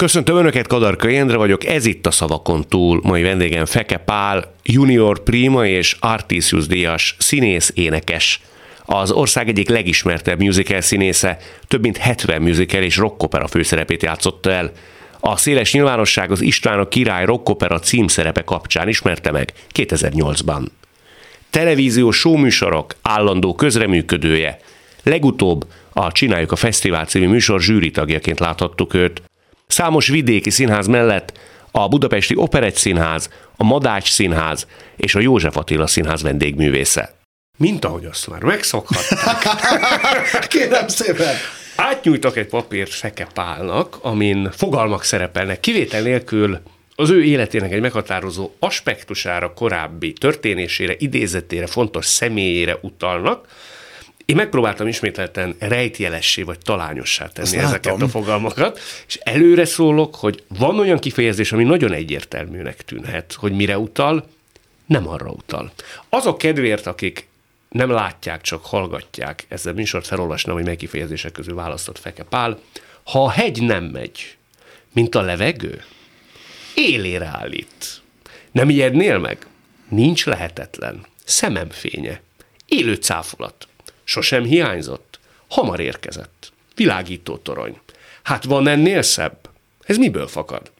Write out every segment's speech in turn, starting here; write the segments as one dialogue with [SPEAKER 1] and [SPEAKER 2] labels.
[SPEAKER 1] Köszöntöm Önöket, Kadarka Jendre vagyok, ez itt a Szavakon túl. Mai vendégem Feke Pál, junior prima és Artisius díjas színész, énekes. Az ország egyik legismertebb musical színésze, több mint 70 musical és rockopera főszerepét játszotta el. A széles nyilvánosság az István a király rockopera címszerepe kapcsán ismerte meg 2008-ban. Televíziós showműsorok állandó közreműködője. Legutóbb a Csináljuk a Fesztivál című műsor zsűri tagjaként láthattuk őt. Számos vidéki színház mellett a Budapesti Operett Színház, a Madács Színház és a József Attila Színház vendégművésze. Mint ahogy azt már megszokhatták.
[SPEAKER 2] Kérem szépen!
[SPEAKER 1] Átnyújtak egy papírt Feke Pálnak, amin fogalmak szerepelnek, kivétel nélkül az ő életének egy meghatározó aspektusára, korábbi történésére, idézetére, fontos személyére utalnak, én megpróbáltam ismételten rejtjelessé vagy talányossá tenni Azt ezeket látom. a fogalmakat, és előre szólok, hogy van olyan kifejezés, ami nagyon egyértelműnek tűnhet, hogy mire utal, nem arra utal. Azok kedvéért, akik nem látják, csak hallgatják, ezzel műsort felolvasnám, hogy mely kifejezések közül választott Feke Pál. Ha a hegy nem megy, mint a levegő, élére állít. Nem ijednél meg? Nincs lehetetlen. Szemem fénye. Élő cáfolat. Sosem hiányzott. Hamar érkezett. Világító torony. Hát van ennél szebb? Ez miből fakad?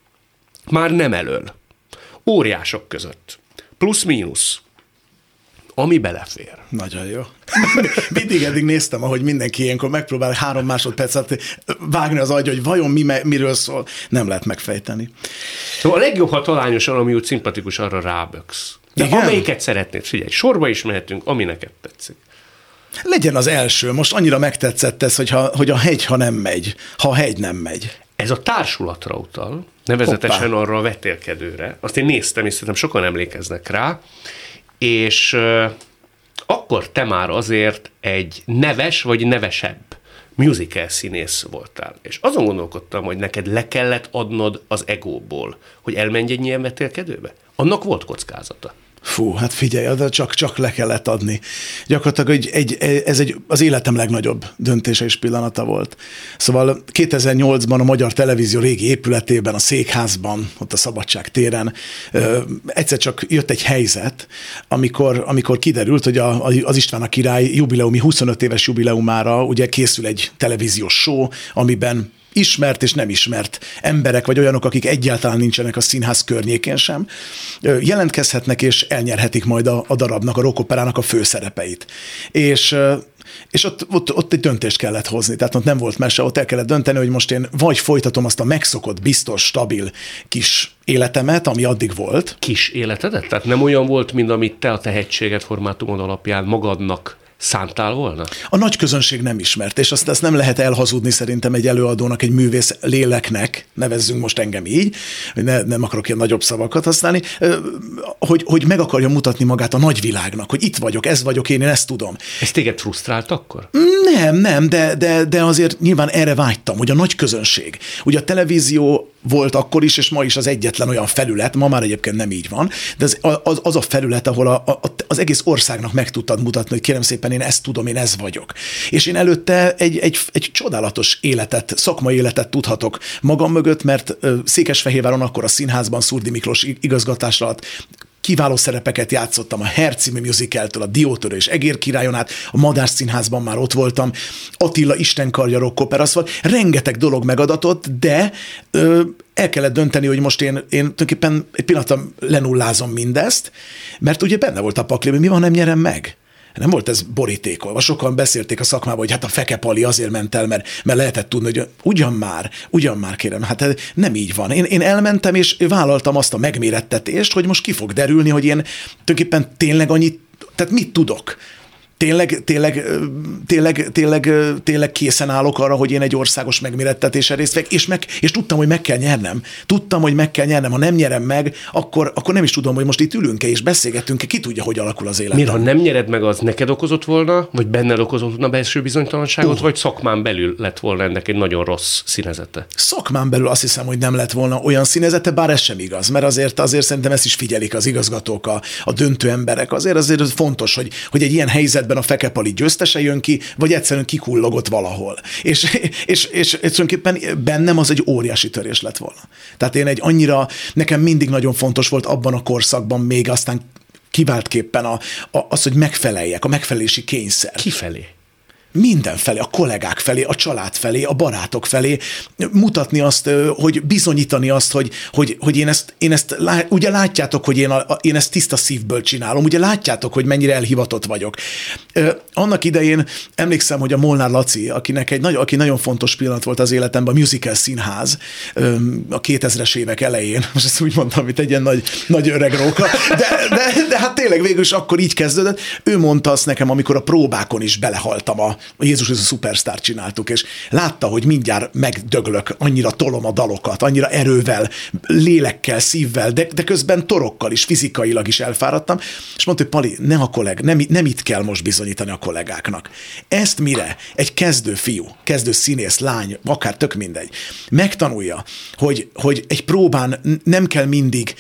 [SPEAKER 1] Már nem elől. Óriások között. Plusz-mínusz. Ami belefér.
[SPEAKER 2] Nagyon jó. Mindig eddig néztem, ahogy mindenki ilyenkor megpróbál három másodpercet vágni az agy, hogy vajon mi, miről szól. Nem lehet megfejteni.
[SPEAKER 1] Szóval a legjobb, ha talányosan, ami úgy szimpatikus, arra ráböksz. De Igen? amelyiket szeretnéd, figyelj, sorba is mehetünk, ami neked tetszik.
[SPEAKER 2] Legyen az első. Most annyira megtetszett ez, hogy, ha, hogy a hegy, ha nem megy. Ha a hegy nem megy.
[SPEAKER 1] Ez a társulatra utal, nevezetesen Hoppá. arra a vetélkedőre. Azt én néztem, és szerintem sokan emlékeznek rá, és akkor te már azért egy neves vagy nevesebb musical színész voltál. És azon gondolkodtam, hogy neked le kellett adnod az egóból, hogy elmenj egy ilyen vetélkedőbe. Annak volt kockázata.
[SPEAKER 2] Fú, hát figyelj, de csak, csak le kellett adni. Gyakorlatilag egy, egy, ez egy, az életem legnagyobb döntése és pillanata volt. Szóval 2008-ban a Magyar Televízió régi épületében, a Székházban, ott a Szabadság téren egyszer csak jött egy helyzet, amikor, amikor kiderült, hogy a, az István a király jubileumi, 25 éves jubileumára ugye készül egy televíziós show, amiben ismert és nem ismert emberek, vagy olyanok, akik egyáltalán nincsenek a színház környékén sem, jelentkezhetnek és elnyerhetik majd a, a darabnak, a rockoperának a főszerepeit. És és ott, ott, ott egy döntést kellett hozni, tehát ott nem volt mese, ott el kellett dönteni, hogy most én vagy folytatom azt a megszokott, biztos, stabil kis életemet, ami addig volt.
[SPEAKER 1] Kis életedet? Tehát nem olyan volt, mint amit te a tehetséget formátumod alapján magadnak szántál volna?
[SPEAKER 2] A nagy közönség nem ismert, és azt, ezt nem lehet elhazudni szerintem egy előadónak, egy művész léleknek, nevezzünk most engem így, hogy ne, nem akarok ilyen nagyobb szavakat használni, hogy, hogy meg akarja mutatni magát a nagyvilágnak, hogy itt vagyok, ez vagyok én, én ezt tudom.
[SPEAKER 1] Ez téged frusztrált akkor?
[SPEAKER 2] Nem, nem, de, de, de azért nyilván erre vágytam, hogy a nagy közönség. Ugye a televízió volt akkor is, és ma is az egyetlen olyan felület, ma már egyébként nem így van, de az, az, az a felület, ahol a, a, az egész országnak meg tudtad mutatni, hogy kérem szépen, én ezt tudom, én ez vagyok. És én előtte egy, egy, egy csodálatos életet, szakmai életet tudhatok magam mögött, mert Székesfehérváron akkor a színházban Szurdi Miklós igazgatás alatt kiváló szerepeket játszottam. A Hercimi musicaltől, a Diótörő és Egér királyon át, a Madás színházban már ott voltam, Attila Istenkarja rockopera, szóval rengeteg dolog megadatott, de ö, el kellett dönteni, hogy most én, én tulajdonképpen egy pillanatra lenullázom mindezt, mert ugye benne volt a pakli, hogy mi van, nem nyerem meg nem volt ez borítékolva. Sokan beszélték a szakmában, hogy hát a fekepali azért ment el, mert, mert lehetett tudni, hogy ugyan már, ugyan már kérem, hát nem így van. Én, én elmentem és vállaltam azt a megmérettetést, hogy most ki fog derülni, hogy én tulajdonképpen tényleg annyit, tehát mit tudok tényleg, tényleg, tényleg, tényleg, tényleg készen állok arra, hogy én egy országos megmérettetésen részt vegyek, és, meg, és tudtam, hogy meg kell nyernem. Tudtam, hogy meg kell nyernem. Ha nem nyerem meg, akkor, akkor nem is tudom, hogy most itt ülünk-e és beszélgetünk-e, ki tudja, hogy alakul az élet.
[SPEAKER 1] Miért, ha nem nyered meg, az neked okozott volna, vagy benned okozott volna belső bizonytalanságot, uh. vagy szakmán belül lett volna ennek egy nagyon rossz színezete?
[SPEAKER 2] Szakmán belül azt hiszem, hogy nem lett volna olyan színezete, bár ez sem igaz, mert azért, azért szerintem ezt is figyelik az igazgatók, a, a döntő emberek. Azért azért fontos, hogy, hogy egy ilyen helyzetben esetben a fekepali győztese jön ki, vagy egyszerűen kikullogott valahol. És, és, és, tulajdonképpen bennem az egy óriási törés lett volna. Tehát én egy annyira, nekem mindig nagyon fontos volt abban a korszakban még aztán kiváltképpen a, a, az, hogy megfeleljek, a megfelelési kényszer.
[SPEAKER 1] Kifelé?
[SPEAKER 2] Mindenfelé, a kollégák felé, a család felé, a barátok felé, mutatni azt, hogy bizonyítani azt, hogy, hogy, hogy én ezt, én ezt ugye látjátok, hogy én, a, én ezt tiszta szívből csinálom, ugye látjátok, hogy mennyire elhivatott vagyok. Annak idején emlékszem, hogy a Molnár Laci, akinek egy, aki nagyon fontos pillanat volt az életemben, a musical színház a 2000-es évek elején, most ezt úgy mondtam, mint egy ilyen nagy, nagy öreg róka, de, de, de hát tényleg végül is akkor így kezdődött. Ő mondta azt nekem, amikor a próbákon is belehaltam a, a Jézus ez a szupersztár csináltuk, és látta, hogy mindjárt megdöglök, annyira tolom a dalokat, annyira erővel, lélekkel, szívvel, de, de közben torokkal is, fizikailag is elfáradtam, és mondta, hogy Pali, ne a kolleg, nem, nem itt kell most bizonyítani a kollégáknak. Ezt mire egy kezdő fiú, kezdő színész, lány, akár tök mindegy, megtanulja, hogy, hogy egy próbán nem kell mindig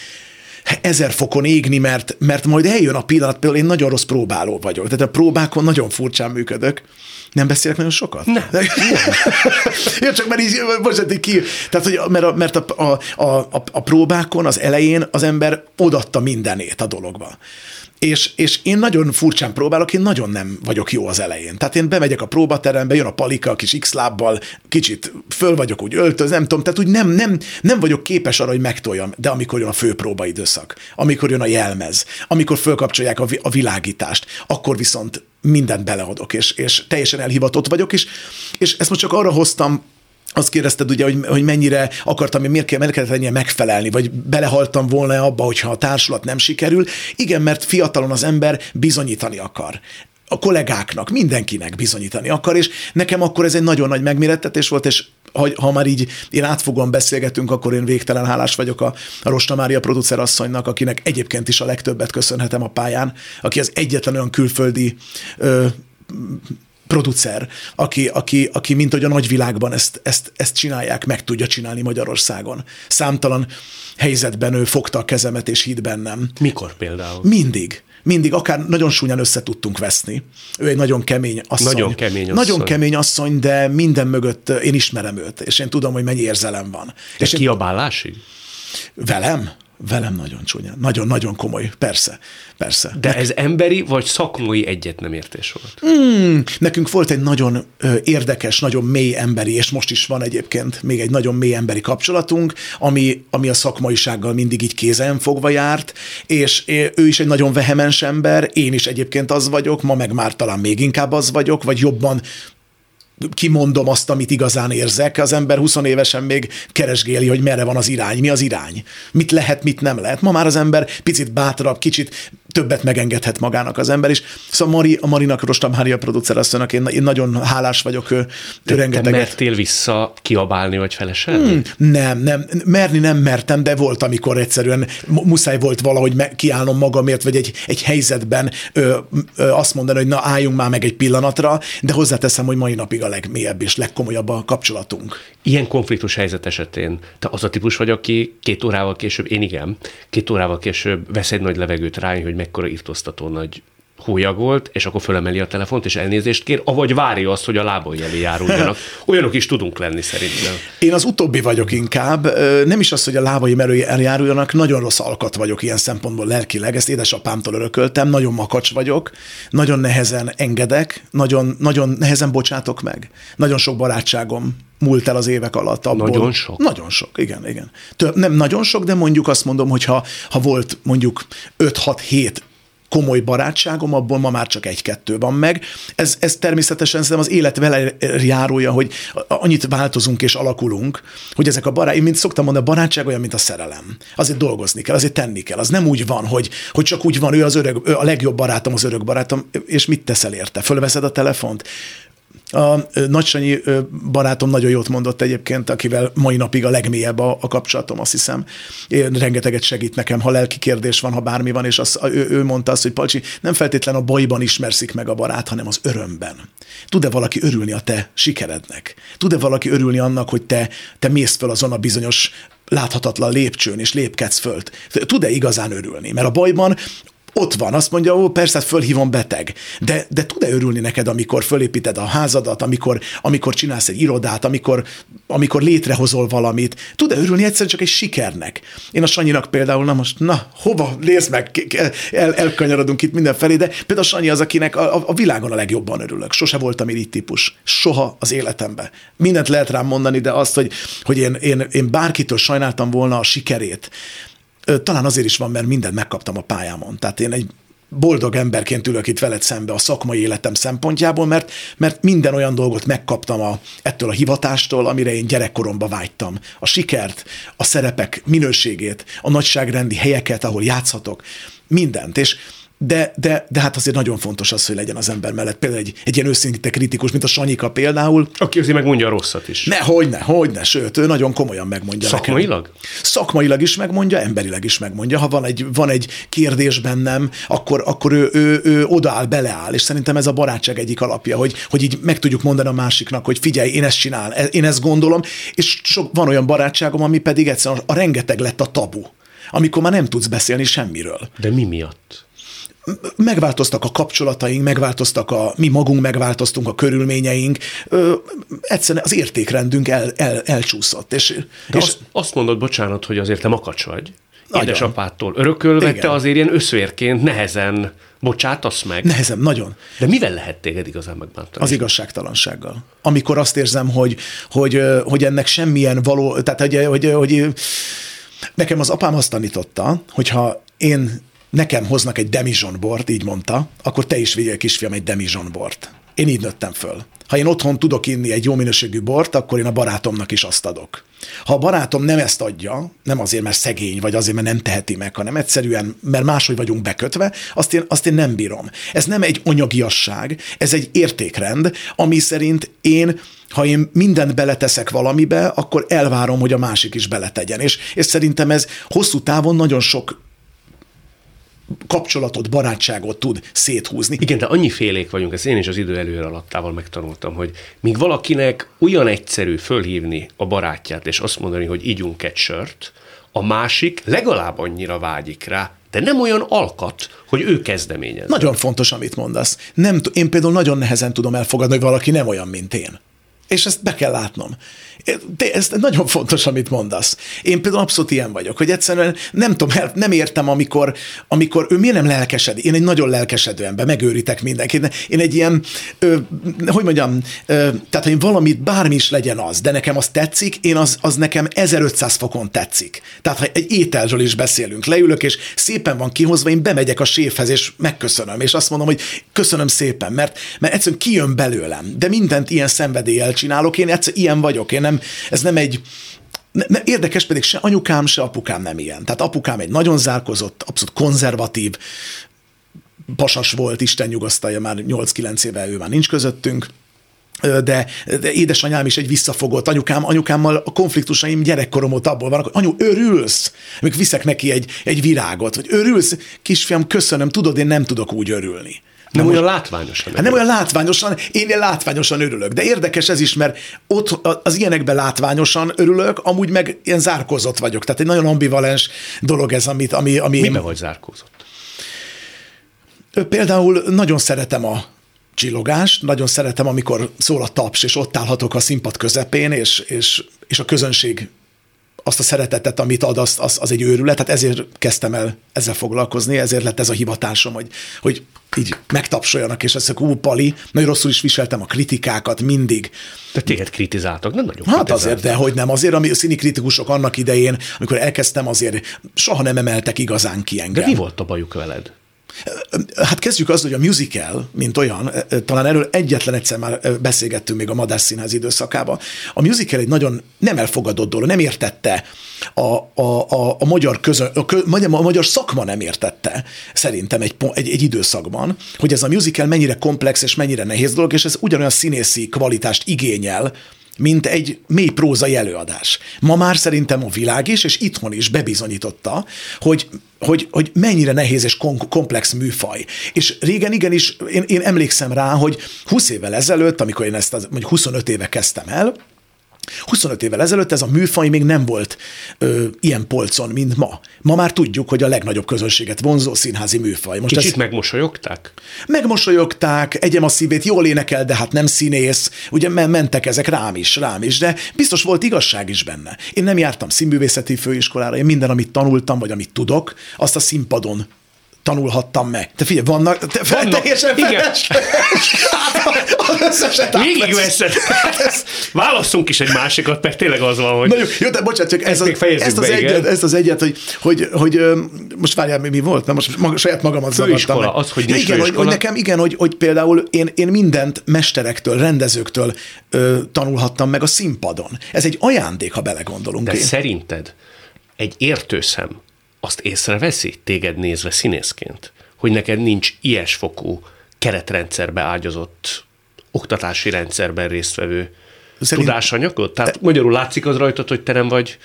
[SPEAKER 2] ezer fokon égni, mert, mert majd eljön a pillanat, például én nagyon rossz próbáló vagyok, tehát a próbákon nagyon furcsán működök, nem beszélek nagyon sokat?
[SPEAKER 1] Nem. nem.
[SPEAKER 2] ja, csak mert így, bocsánat, ki. Tehát, hogy, mert, a, mert a, a, a, a próbákon az elején az ember odatta mindenét a dologba. És, és én nagyon furcsán próbálok, én nagyon nem vagyok jó az elején. Tehát én bemegyek a próbaterembe, jön a palika a kis x-lábbal, kicsit föl vagyok úgy öltöz, nem tudom, tehát úgy nem, nem, nem vagyok képes arra, hogy megtoljam, de amikor jön a főpróba időszak, amikor jön a jelmez, amikor fölkapcsolják a, a világítást, akkor viszont mindent beleadok, és, és teljesen elhivatott vagyok, és, és ezt most csak arra hoztam, azt kérdezted ugye, hogy, hogy mennyire akartam, miért, kell, miért kellett megfelelni, vagy belehaltam volna abba, hogyha a társulat nem sikerül. Igen, mert fiatalon az ember bizonyítani akar a kollégáknak, mindenkinek bizonyítani akar, és nekem akkor ez egy nagyon nagy megmérettetés volt, és ha, ha már így én átfogóan beszélgetünk, akkor én végtelen hálás vagyok a, a Rosta Mária producer asszonynak, akinek egyébként is a legtöbbet köszönhetem a pályán, aki az egyetlen olyan külföldi ö, producer, aki, aki, aki mint hogy a nagyvilágban ezt, ezt, ezt csinálják, meg tudja csinálni Magyarországon. Számtalan helyzetben ő fogta a kezemet és hitt bennem.
[SPEAKER 1] Mikor például?
[SPEAKER 2] Mindig. Mindig, akár nagyon súnyan össze tudtunk veszni. Ő egy nagyon kemény asszony.
[SPEAKER 1] Nagyon kemény asszony.
[SPEAKER 2] Nagyon kemény asszony, de minden mögött én ismerem őt, és én tudom, hogy mennyi érzelem van.
[SPEAKER 1] De és kiabálásig?
[SPEAKER 2] Velem? Velem nagyon csúnya. Nagyon-nagyon komoly. Persze, persze.
[SPEAKER 1] De ez emberi vagy szakmai egyet nem értés
[SPEAKER 2] volt? Hmm, nekünk volt egy nagyon ö, érdekes, nagyon mély emberi, és most is van egyébként még egy nagyon mély emberi kapcsolatunk, ami, ami a szakmaisággal mindig így kézen fogva járt, és ő is egy nagyon vehemens ember, én is egyébként az vagyok, ma meg már talán még inkább az vagyok, vagy jobban kimondom azt, amit igazán érzek. Az ember 20 évesen még keresgéli, hogy merre van az irány, mi az irány, mit lehet, mit nem lehet. Ma már az ember picit bátrabb, kicsit többet megengedhet magának az ember is. Szóval Mari, a Marinak Rostam Mária producer asszonynak én, én nagyon hálás vagyok, ő,
[SPEAKER 1] ő rengeteget. Te mertél vissza kiabálni, vagy feleselni? Hmm,
[SPEAKER 2] nem, nem, merni nem mertem, de volt, amikor egyszerűen muszáj volt valahogy me- kiállnom magamért, vagy egy, egy helyzetben ö, ö, azt mondani, hogy na álljunk már meg egy pillanatra, de hozzáteszem, hogy mai napig a legmélyebb és legkomolyabb a kapcsolatunk.
[SPEAKER 1] Ilyen konfliktus helyzet esetén te az a típus vagy, aki két órával később, én igen, két órával később vesz egy nagy levegőt rá, hogy mekkora írtóztató nagy hólyag volt, és akkor fölemeli a telefont, és elnézést kér, avagy várja azt, hogy a lábai elé járuljanak. Olyanok is tudunk lenni szerintem.
[SPEAKER 2] Én az utóbbi vagyok inkább. Nem is az, hogy a lábai elé eljáruljanak, nagyon rossz alkat vagyok ilyen szempontból lelkileg, ezt édesapámtól örököltem, nagyon makacs vagyok, nagyon nehezen engedek, nagyon, nagyon nehezen bocsátok meg. Nagyon sok barátságom múlt el az évek alatt.
[SPEAKER 1] Abból. Nagyon sok?
[SPEAKER 2] Nagyon sok, igen, igen. Több, nem nagyon sok, de mondjuk azt mondom, hogy ha, ha volt mondjuk 5-6-7 komoly barátságom, abból ma már csak egy-kettő van meg. Ez, ez természetesen szerintem az élet vele járója, hogy annyit változunk és alakulunk, hogy ezek a barát, én mint szoktam mondani, a barátság olyan, mint a szerelem. Azért dolgozni kell, azért tenni kell. Az nem úgy van, hogy, hogy csak úgy van, ő az öreg, ő a legjobb barátom, az örök barátom, és mit teszel érte? Fölveszed a telefont? A Nagysanyi barátom nagyon jót mondott egyébként, akivel mai napig a legmélyebb a, a kapcsolatom, azt hiszem. Én rengeteget segít nekem, ha lelki kérdés van, ha bármi van, és az, ő, ő mondta azt, hogy Palcsi, nem feltétlen a bajban ismerszik meg a barát, hanem az örömben. Tud-e valaki örülni a te sikerednek? Tud-e valaki örülni annak, hogy te, te mész föl azon a bizonyos láthatatlan lépcsőn, és lépkedsz fölt? Tud-e igazán örülni? Mert a bajban ott van, azt mondja, ó, persze, hát fölhívom beteg. De, de tud-e örülni neked, amikor fölépíted a házadat, amikor, amikor csinálsz egy irodát, amikor, amikor létrehozol valamit? Tud-e örülni egyszerűen csak egy sikernek? Én a Sanyinak például, na most, na, hova, nézd meg, el, elkanyarodunk itt mindenfelé, de például a Sanyi az, akinek a, a világon a legjobban örülök. Sose voltam így típus. Soha az életemben. Mindent lehet rám mondani, de azt, hogy, hogy én, én, én bárkitől sajnáltam volna a sikerét, talán azért is van, mert mindent megkaptam a pályámon. Tehát én egy boldog emberként ülök itt veled szembe a szakmai életem szempontjából, mert, mert minden olyan dolgot megkaptam a, ettől a hivatástól, amire én gyerekkoromban vágytam. A sikert, a szerepek minőségét, a nagyságrendi helyeket, ahol játszhatok, mindent. És, de, de, de hát azért nagyon fontos az, hogy legyen az ember mellett például egy, egy ilyen őszinte kritikus, mint a Sanyika például.
[SPEAKER 1] Aki azért megmondja a rosszat is.
[SPEAKER 2] Ne, hogyne, hogyne, sőt, ő nagyon komolyan megmondja.
[SPEAKER 1] Szakmailag?
[SPEAKER 2] Nekem. Szakmailag is megmondja, emberileg is megmondja. Ha van egy, van egy kérdés bennem, akkor, akkor ő, ő, ő odaáll, beleáll, és szerintem ez a barátság egyik alapja, hogy, hogy így meg tudjuk mondani a másiknak, hogy figyelj, én ezt csinál, én ezt gondolom, és sok, van olyan barátságom, ami pedig egyszerűen a rengeteg lett a tabu amikor már nem tudsz beszélni semmiről.
[SPEAKER 1] De mi miatt?
[SPEAKER 2] Megváltoztak a kapcsolataink, megváltoztak a, mi magunk megváltoztunk, a körülményeink, ö, egyszerűen az értékrendünk el, el, elcsúszott. És,
[SPEAKER 1] De és azt, azt mondod, bocsánat, hogy azért te makacs vagy. Édesapától örökölve, te azért ilyen összvérként nehezen bocsátasz meg.
[SPEAKER 2] Nehezen, nagyon.
[SPEAKER 1] De mivel lehet téged igazán megbántani?
[SPEAKER 2] Az igazságtalansággal. Amikor azt érzem, hogy, hogy, hogy ennek semmilyen való, tehát hogy, hogy, hogy nekem az apám azt tanította, hogyha én nekem hoznak egy demizson bort, így mondta, akkor te is vigyél kisfiam egy demizson bort. Én így nőttem föl. Ha én otthon tudok inni egy jó minőségű bort, akkor én a barátomnak is azt adok. Ha a barátom nem ezt adja, nem azért, mert szegény, vagy azért, mert nem teheti meg, hanem egyszerűen, mert máshogy vagyunk bekötve, azt én, azt én nem bírom. Ez nem egy anyagiasság, ez egy értékrend, ami szerint én ha én mindent beleteszek valamibe, akkor elvárom, hogy a másik is beletegyen. És, és szerintem ez hosszú távon nagyon sok kapcsolatot, barátságot tud széthúzni.
[SPEAKER 1] Igen, de annyi félék vagyunk, ezt én is az idő előre alattával megtanultam, hogy míg valakinek olyan egyszerű fölhívni a barátját, és azt mondani, hogy ígyunk egy sört, a másik legalább annyira vágyik rá, de nem olyan alkat, hogy ő kezdeményez.
[SPEAKER 2] Nagyon fontos, amit mondasz. Nem, én például nagyon nehezen tudom elfogadni, hogy valaki nem olyan, mint én. És ezt be kell látnom. Ez nagyon fontos, amit mondasz. Én például abszolút ilyen vagyok, hogy egyszerűen nem tudom, nem értem, amikor, amikor ő miért nem lelkesed. Én egy nagyon lelkesedő ember, megőritek mindenkit. Én egy ilyen, ö, hogy mondjam, ö, tehát, hogy valamit, bármi is legyen az, de nekem az tetszik, én az, az nekem 1500 fokon tetszik. Tehát, ha egy ételről is beszélünk, leülök, és szépen van kihozva, én bemegyek a séfhez, és megköszönöm, és azt mondom, hogy köszönöm szépen, mert, mert egyszerűen kijön belőlem, de mindent ilyen szenvedéllyel csinálok, én egyszer ilyen vagyok, én nem, ez nem egy, ne, ne, érdekes pedig se anyukám, se apukám nem ilyen. Tehát apukám egy nagyon zárkozott, abszolút konzervatív, pasas volt, Isten nyugasztalja, már 8-9 éve ő már nincs közöttünk, de, de édesanyám is egy visszafogott anyukám, anyukámmal a konfliktusaim gyerekkorom óta abból vannak, hogy anyu, örülsz? Még viszek neki egy, egy virágot, hogy örülsz? Kisfiam, köszönöm, tudod, én nem tudok úgy örülni.
[SPEAKER 1] Nem olyan látványosan.
[SPEAKER 2] Hát nem olyan látványosan, én látványosan örülök. De érdekes ez is, mert ott az ilyenekben látványosan örülök, amúgy meg ilyen zárkózott vagyok. Tehát egy nagyon ambivalens dolog ez, amit, ami... ami
[SPEAKER 1] Miben vagy zárkózott?
[SPEAKER 2] Például nagyon szeretem a csillogást, nagyon szeretem, amikor szól a taps, és ott állhatok a színpad közepén, és, és, és a közönség azt a szeretetet, amit ad, az, az, az egy őrület, tehát ezért kezdtem el ezzel foglalkozni, ezért lett ez a hivatásom, hogy, hogy így megtapsoljanak, és mondják, ú, Pali, nagyon rosszul is viseltem a kritikákat mindig.
[SPEAKER 1] De téged kritizáltak, nem nagyon
[SPEAKER 2] Hát azért, de hogy nem, azért, ami a színi kritikusok annak idején, amikor elkezdtem, azért soha nem emeltek igazán ki engem.
[SPEAKER 1] De mi volt a bajuk veled?
[SPEAKER 2] Hát kezdjük az, hogy a musical, mint olyan, talán erről egyetlen egyszer már beszélgettünk még a Madás Színház időszakában. A musical egy nagyon nem elfogadott dolog, nem értette a, a, a, a magyar közön, a, a magyar szakma nem értette szerintem egy, egy, egy időszakban, hogy ez a musical mennyire komplex és mennyire nehéz dolog, és ez ugyanolyan színészi kvalitást igényel, mint egy mély prózai előadás. Ma már szerintem a világ is, és itthon is bebizonyította, hogy hogy, hogy mennyire nehéz és komplex műfaj. És régen igenis, én, én emlékszem rá, hogy 20 évvel ezelőtt, amikor én ezt, az, mondjuk 25 éve kezdtem el, 25 évvel ezelőtt ez a műfaj még nem volt ö, ilyen polcon, mint ma. Ma már tudjuk, hogy a legnagyobb közönséget vonzó színházi műfaj.
[SPEAKER 1] Most Kicsit ez... megmosolyogták?
[SPEAKER 2] Megmosolyogták, egyem a szívét, jól énekel, de hát nem színész. Ugye mentek ezek rám is, rám is, de biztos volt igazság is benne. Én nem jártam színművészeti főiskolára, én minden, amit tanultam, vagy amit tudok, azt a színpadon tanulhattam meg. Te figyelj, vannak, te vannak teljesen igen.
[SPEAKER 1] Hát, Végig veszed. Válasszunk is egy másikat, mert tényleg az van, hogy...
[SPEAKER 2] Na jó, jó de bocsánat, csak ez, az, ez az, egyet, ez az egyet, hogy, hogy, hogy most várjál, mi, mi volt? Na most maga, saját magamat
[SPEAKER 1] zavartam meg. az, hogy
[SPEAKER 2] igen, hogy, hogy, nekem igen, hogy, hogy például én, én mindent mesterektől, rendezőktől ö, tanulhattam meg a színpadon. Ez egy ajándék, ha belegondolunk.
[SPEAKER 1] De
[SPEAKER 2] én.
[SPEAKER 1] szerinted egy értőszem azt észreveszi téged nézve színészként, hogy neked nincs ilyesfokú keretrendszerbe ágyazott oktatási rendszerben résztvevő Szerint... tudásanyagod? Tehát e... magyarul látszik az rajtad, hogy te nem vagy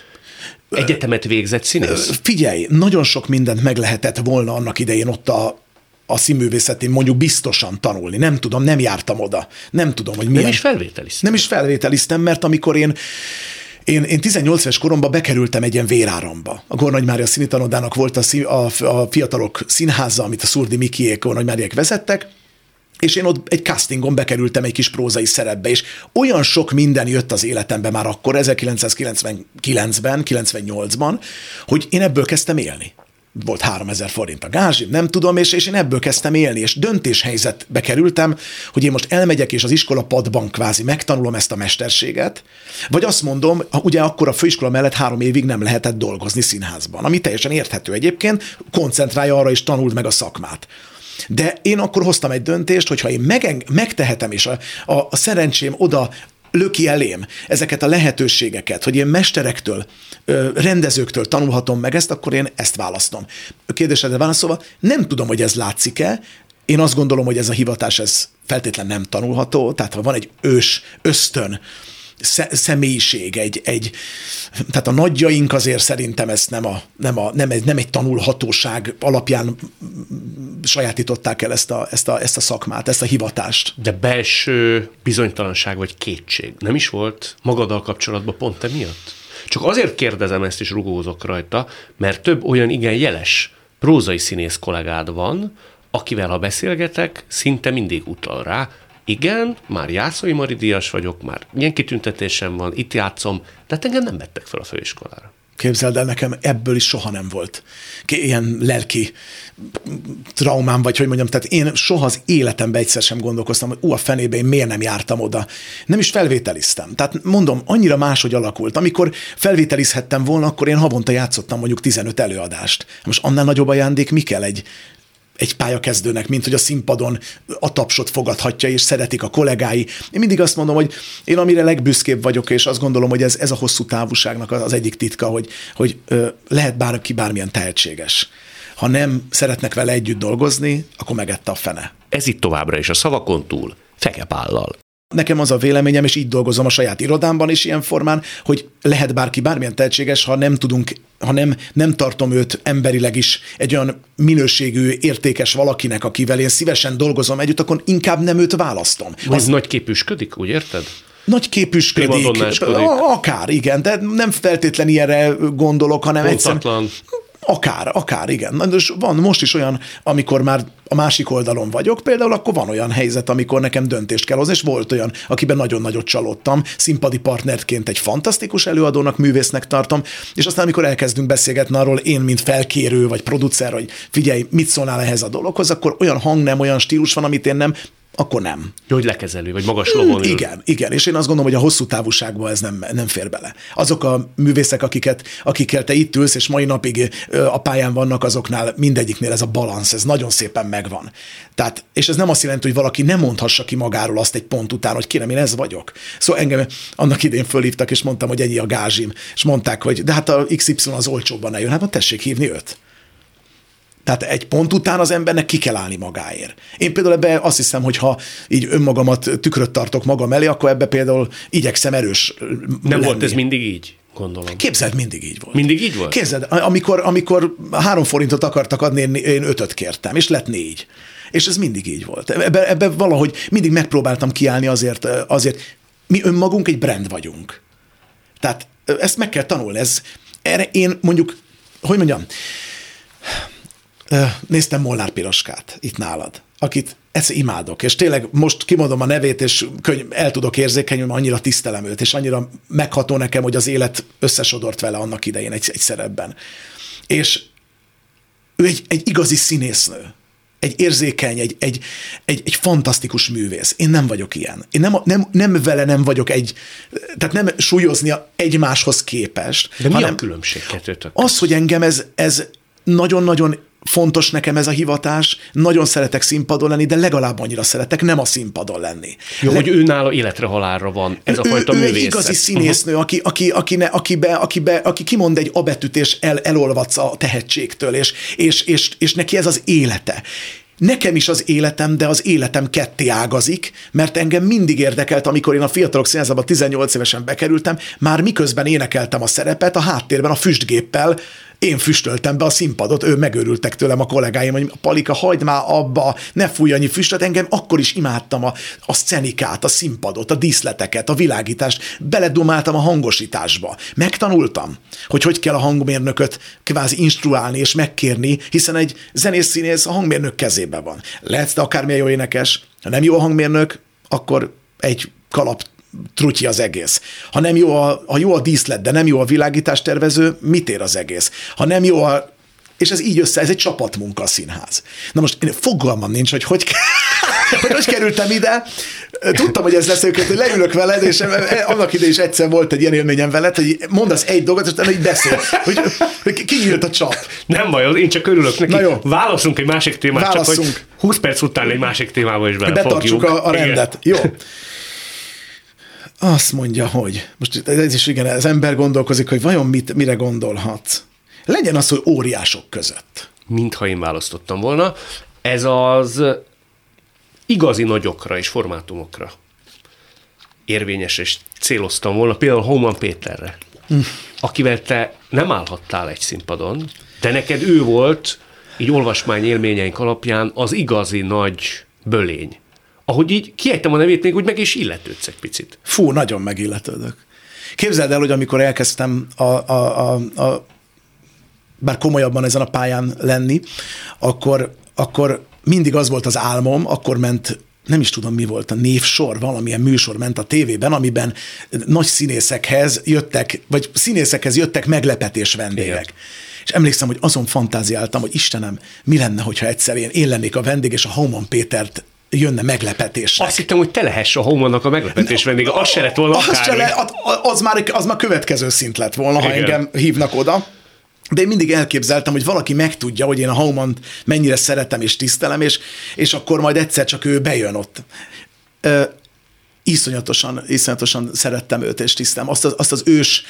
[SPEAKER 1] egyetemet végzett színész?
[SPEAKER 2] Figyelj, nagyon sok mindent meg lehetett volna annak idején ott a, a színművészetén mondjuk biztosan tanulni. Nem tudom, nem jártam oda. Nem tudom, hogy milyen.
[SPEAKER 1] Nem is felvételiztem.
[SPEAKER 2] Nem is felvételiztem, mert amikor én én, én 18 éves koromban bekerültem egy ilyen véráramba. A Gornagy Mária színitanodának volt a, szín, a, a fiatalok színháza, amit a Szurdi Mikiék, Gornagy Máriák vezettek, és én ott egy castingon bekerültem egy kis prózai szerepbe, és olyan sok minden jött az életembe már akkor, 1999-ben, 98-ban, hogy én ebből kezdtem élni volt 3000 forint a gázsim, nem tudom, és, és én ebből kezdtem élni, és döntéshelyzetbe kerültem, hogy én most elmegyek, és az iskola padban kvázi megtanulom ezt a mesterséget, vagy azt mondom, ugye akkor a főiskola mellett három évig nem lehetett dolgozni színházban, ami teljesen érthető egyébként, koncentrálja arra, és tanuld meg a szakmát. De én akkor hoztam egy döntést, hogy ha én megeng- megtehetem, és a, a, a szerencsém oda löki elém ezeket a lehetőségeket, hogy én mesterektől, rendezőktől tanulhatom meg ezt, akkor én ezt választom. A kérdésedre válaszolva, nem tudom, hogy ez látszik-e, én azt gondolom, hogy ez a hivatás, ez feltétlen nem tanulható, tehát ha van egy ős ösztön, személyiség, egy, egy, tehát a nagyjaink azért szerintem ezt nem, a, nem, a, nem, egy, nem egy tanulhatóság alapján sajátították el ezt a, ezt, a, ezt a szakmát, ezt a hivatást.
[SPEAKER 1] De belső bizonytalanság vagy kétség nem is volt magaddal kapcsolatban pont emiatt? Csak azért kérdezem ezt is rugózok rajta, mert több olyan igen jeles prózai színész kollégád van, akivel ha beszélgetek, szinte mindig utal rá, igen, már Jászai Mari Díjas vagyok, már ilyen kitüntetésem van, itt játszom, de hát engem nem vettek fel a főiskolára.
[SPEAKER 2] Képzeld el, nekem ebből is soha nem volt ilyen lelki traumám, vagy hogy mondjam, tehát én soha az életemben egyszer sem gondolkoztam, hogy ú, a fenébe én miért nem jártam oda. Nem is felvételiztem. Tehát mondom, annyira máshogy alakult. Amikor felvételizhettem volna, akkor én havonta játszottam mondjuk 15 előadást. Most annál nagyobb ajándék mi kell egy egy pályakezdőnek, mint hogy a színpadon a tapsot fogadhatja, és szeretik a kollégái. Én mindig azt mondom, hogy én amire legbüszkébb vagyok, és azt gondolom, hogy ez, ez a hosszú távúságnak az egyik titka, hogy, hogy lehet bárki bármilyen tehetséges. Ha nem szeretnek vele együtt dolgozni, akkor megette a fene.
[SPEAKER 1] Ez itt továbbra is a szavakon túl, Fekepállal.
[SPEAKER 2] Nekem az a véleményem, és így dolgozom a saját irodámban is ilyen formán, hogy lehet bárki bármilyen tehetséges, ha nem tudunk, ha nem, nem tartom őt emberileg is egy olyan minőségű, értékes valakinek, akivel én szívesen dolgozom együtt, akkor inkább nem őt választom.
[SPEAKER 1] Vagy az... nagy képüsködik, úgy érted?
[SPEAKER 2] Nagy képüsködik. Akár, igen, de nem feltétlen ilyenre gondolok, hanem egyszerűen Akár, akár, igen. És van most is olyan, amikor már a másik oldalon vagyok, például akkor van olyan helyzet, amikor nekem döntést kell hozni, és volt olyan, akiben nagyon nagyot csalódtam, színpadi partnerként egy fantasztikus előadónak, művésznek tartom, és aztán, amikor elkezdünk beszélgetni arról, én, mint felkérő vagy producer, hogy figyelj, mit szólnál ehhez a dologhoz, akkor olyan hang nem, olyan stílus van, amit én nem, akkor nem.
[SPEAKER 1] Jó, hogy lekezelő, vagy magas lovon ül.
[SPEAKER 2] Igen, igen, és én azt gondolom, hogy a hosszú távúságban ez nem, nem fér bele. Azok a művészek, akiket, akikkel te itt ülsz, és mai napig a pályán vannak, azoknál mindegyiknél ez a balansz, ez nagyon szépen megvan. Tehát, és ez nem azt jelenti, hogy valaki nem mondhassa ki magáról azt egy pont után, hogy kérem, én ez vagyok. Szóval engem annak idén fölhívtak, és mondtam, hogy ennyi a gázsim, és mondták, hogy de hát a XY az olcsóbban ne jön, hát tessék hívni őt. Tehát egy pont után az embernek ki kell állni magáért. Én például ebbe azt hiszem, hogy ha így önmagamat tükröt tartok magam elé, akkor ebbe például igyekszem erős
[SPEAKER 1] Nem lenni. volt ez mindig így? Gondolom.
[SPEAKER 2] Képzeld, mindig így volt.
[SPEAKER 1] Mindig így volt?
[SPEAKER 2] Képzeld, amikor, amikor három forintot akartak adni, én, én ötöt kértem, és lett négy. És ez mindig így volt. Ebbe, ebbe valahogy mindig megpróbáltam kiállni azért, azért mi önmagunk egy brand vagyunk. Tehát ezt meg kell tanulni. Ez, erre én mondjuk, hogy mondjam, néztem Molnár Piroskát itt nálad, akit ezt imádok, és tényleg most kimondom a nevét, és könyv, el tudok érzékenyülni, annyira tisztelem őt, és annyira megható nekem, hogy az élet összesodort vele annak idején egy, egy szerepben. És ő egy, egy igazi színésznő egy érzékeny, egy, egy, egy, egy fantasztikus művész. Én nem vagyok ilyen. Én nem, nem, nem vele nem vagyok egy, tehát nem súlyozni egymáshoz képest.
[SPEAKER 1] De mi hanem a különbség kettőtök?
[SPEAKER 2] Az, hogy engem ez, ez nagyon-nagyon fontos nekem ez a hivatás, nagyon szeretek színpadon lenni, de legalább annyira szeretek nem a színpadon lenni.
[SPEAKER 1] Jó, Le- hogy ő nála életre halálra van, ez ő, a fajta
[SPEAKER 2] ő,
[SPEAKER 1] művészet.
[SPEAKER 2] Ő igazi színésznő, uh-huh. aki, aki, aki, ne, aki, be, aki, be, aki kimond egy abetűt, és el, elolvadsz a tehetségtől, és, és, és, és neki ez az élete. Nekem is az életem, de az életem ketté ágazik, mert engem mindig érdekelt, amikor én a fiatalok színházába 18 évesen bekerültem, már miközben énekeltem a szerepet, a háttérben a füstgéppel én füstöltem be a színpadot, ő megörültek tőlem a kollégáim, hogy Palika, hagyd már abba, ne fújj annyi füstöt, engem akkor is imádtam a, a szenikát, a színpadot, a díszleteket, a világítást, beledumáltam a hangosításba. Megtanultam, hogy hogy kell a hangmérnököt kvázi instruálni és megkérni, hiszen egy zenész színész a hangmérnök kezében van. Lehetsz te akármilyen jó énekes, ha nem jó a hangmérnök, akkor egy kalap trutyi az egész. Ha nem jó a, ha jó a díszlet, de nem jó a világítás tervező, mit ér az egész? Ha nem jó a és ez így össze, ez egy csapatmunka a színház. Na most én fogalmam nincs, hogy hogy, hogy, hogy kerültem ide. Tudtam, hogy ez lesz őket, hogy leülök veled, és annak ide is egyszer volt egy ilyen élményem veled, hogy mondasz egy dolgot, és utána így beszél, hogy, hogy kinyílt a csap.
[SPEAKER 1] Nem baj, én csak örülök neki. Na jó. Válaszunk egy másik témát, Válaszunk. csak hogy 20 perc után egy másik témába is
[SPEAKER 2] belefogjuk. Betartsuk a, a rendet. Igen. Jó. Azt mondja, hogy most ez is igen, az ember gondolkozik, hogy vajon mit, mire gondolhat. Legyen az, hogy óriások között.
[SPEAKER 1] Mintha én választottam volna. Ez az igazi nagyokra és formátumokra érvényes, és céloztam volna, például Homan Péterre, hm. akivel te nem állhattál egy színpadon, de neked ő volt, így olvasmány élményeink alapján az igazi nagy bölény ahogy így kiejtem a nevét, még úgy meg is illetődsz egy picit.
[SPEAKER 2] Fú, nagyon megilletődök. Képzeld el, hogy amikor elkezdtem a, a, a, a bár komolyabban ezen a pályán lenni, akkor, akkor mindig az volt az álmom, akkor ment nem is tudom, mi volt a névsor, valamilyen műsor ment a tévében, amiben nagy színészekhez jöttek, vagy színészekhez jöttek meglepetés vendégek. Igen. És emlékszem, hogy azon fantáziáltam, hogy Istenem, mi lenne, hogyha egyszer én, én lennék a vendég, és a Hauman Pétert jönne meglepetés.
[SPEAKER 1] Azt hittem, hogy te lehess a homonnak a meglepetés vendége. Az se lett volna
[SPEAKER 2] az, se le, az, már, az már következő szint lett volna, Igen. ha engem hívnak oda. De én mindig elképzeltem, hogy valaki megtudja, hogy én a Haumant mennyire szeretem és tisztelem, és, és akkor majd egyszer csak ő bejön ott iszonyatosan, iszonyatosan szerettem őt, és tisztem. Azt az, azt az ős,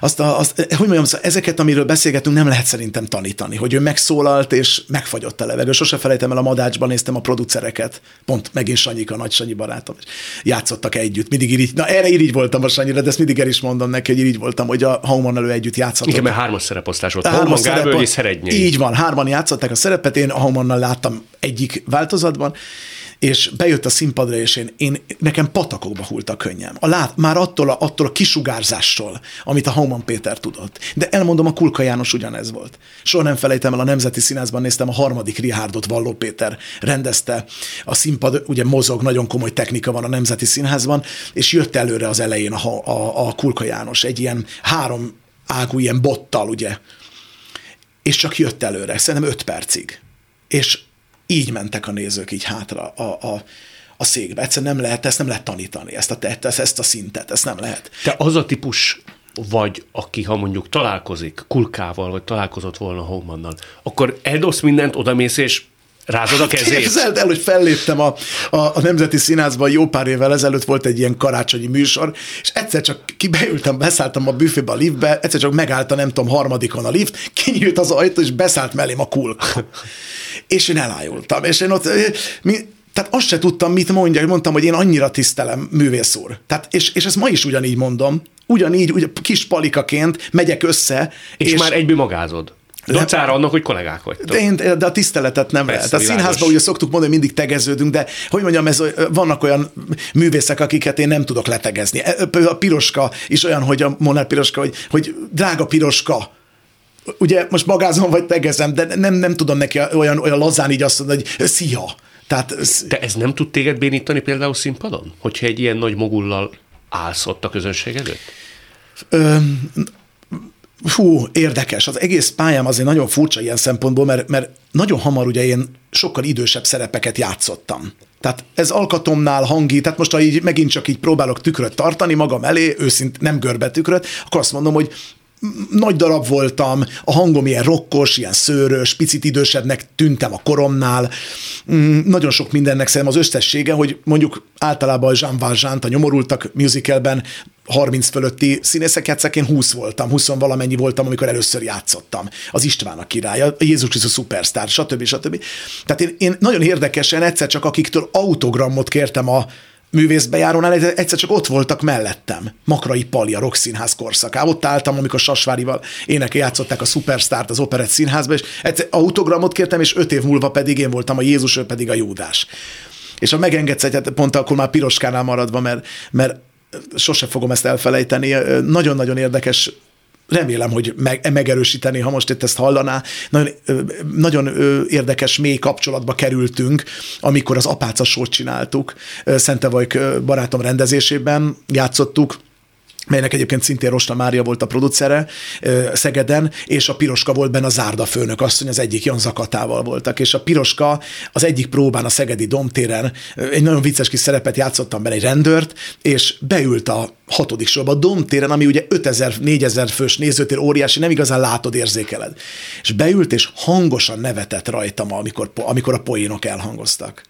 [SPEAKER 2] azt, a, azt, hogy mondjam, szóval ezeket, amiről beszélgetünk, nem lehet szerintem tanítani, hogy ő megszólalt, és megfagyott a levegő. Sose felejtem el, a Madácsban néztem a producereket, pont megint Sanyika, nagy Sanyi barátom, játszottak együtt. Mindig irigy, na erre irigy voltam a Sanyira, de ezt mindig el is mondom neki, hogy irigy voltam, hogy a Hauman elő együtt játszottak.
[SPEAKER 1] Igen, mert hármas szereposztás volt. Hauman, Gábor és
[SPEAKER 2] Így van, hárman játszották a szerepet, én a Haumannal láttam egyik változatban, és bejött a színpadra, és én, én nekem patakokba hult a könnyem. A lát, már attól a, attól a kisugárzástól, amit a Hauman Péter tudott. De elmondom, a Kulka János ugyanez volt. Soha nem felejtem el, a Nemzeti Színházban néztem a harmadik Rihárdot, Valló Péter rendezte. A színpad ugye mozog, nagyon komoly technika van a Nemzeti Színházban, és jött előre az elején a, a, a Kulka János, egy ilyen három ágú ilyen bottal, ugye, és csak jött előre, szerintem öt percig. És így mentek a nézők így hátra a, a, a székbe. Egyszerűen nem lehet, ezt nem lehet tanítani, ezt a, ezt, ezt a szintet, ezt nem lehet.
[SPEAKER 1] Te az a típus vagy aki, ha mondjuk találkozik Kulkával, vagy találkozott volna Homannal, akkor eldosz mindent, odamész, és rázod a kezét?
[SPEAKER 2] Képzeld el, hogy felléptem a, a, a Nemzeti Színházban jó pár évvel ezelőtt, volt egy ilyen karácsonyi műsor, és egyszer csak kibeültem, beszálltam a büfébe a liftbe, egyszer csak megállt a nem tudom, harmadikon a lift, kinyílt az ajtó, és beszállt mellém a kulka. és én elájultam, és én ott, mi, tehát azt se tudtam, mit mondja, mondtam, hogy én annyira tisztelem művész úr. Tehát, és, és ezt ma is ugyanígy mondom, ugyanígy, ugye, kis palikaként megyek össze.
[SPEAKER 1] És, és már egyből magázod. Dacára annak, hogy kollégák vagytok.
[SPEAKER 2] De, én, de a tiszteletet nem
[SPEAKER 1] Persze,
[SPEAKER 2] lehet. A színházban ugye szoktuk mondani, hogy mindig tegeződünk, de hogy mondjam, ez, vannak olyan művészek, akiket én nem tudok letegezni. E, a piroska is olyan, hogy a Monár piroska, hogy, hogy drága piroska, ugye most magázom vagy tegezem, de nem, nem tudom neki olyan, olyan lazán így azt mondani, hogy szia. Tehát
[SPEAKER 1] De ez nem tud téged bénítani például színpadon? Hogyha egy ilyen nagy mogullal állsz ott a közönség előtt?
[SPEAKER 2] Fú, érdekes. Az egész pályám azért nagyon furcsa ilyen szempontból, mert, mert nagyon hamar ugye én sokkal idősebb szerepeket játszottam. Tehát ez alkatomnál hangi, tehát most ha így megint csak így próbálok tükröt tartani magam elé, őszint nem görbe tükröt, akkor azt mondom, hogy nagy darab voltam, a hangom ilyen rokkos, ilyen szőrös, picit idősebbnek tűntem a koromnál. Mm, Nagyon sok mindennek szerintem az összessége, hogy mondjuk általában Jean valjean a nyomorultak musicalben 30 fölötti színészek játszák, én 20 voltam, 20 valamennyi voltam, amikor először játszottam. Az István a király, a Jézus Krisztus szupersztár, stb. stb. Tehát én, én nagyon érdekesen egyszer csak akiktől autogramot kértem a művészbejárónál, egyszer csak ott voltak mellettem. Makrai Pali, a Rock Színház. Ott álltam, amikor Sasvárival énekel játszották a Superstárt az Operett Színházba, és egyszer autogramot kértem, és öt év múlva pedig én voltam a Jézus, ő pedig a Júdás. És a megengedsz egyet, pont akkor már piroskánál maradva, mert, mert sose fogom ezt elfelejteni. Nagyon-nagyon érdekes remélem, hogy meg, megerősíteni, ha most itt ezt hallaná. Nagyon, nagyon érdekes, mély kapcsolatba kerültünk, amikor az apácasót csináltuk. Ö, Szentevajk barátom rendezésében játszottuk, melynek egyébként szintén Rosta Mária volt a producere Szegeden, és a Piroska volt benne a Zárda főnök asszony, az egyik Jan Zakatával voltak, és a Piroska az egyik próbán a Szegedi Domtéren egy nagyon vicces kis szerepet játszottam benne, egy rendőrt, és beült a hatodik sorba a Domtéren, ami ugye 5000-4000 fős nézőtér óriási, nem igazán látod, érzékeled. És beült, és hangosan nevetett rajtam, amikor, amikor a poénok elhangoztak.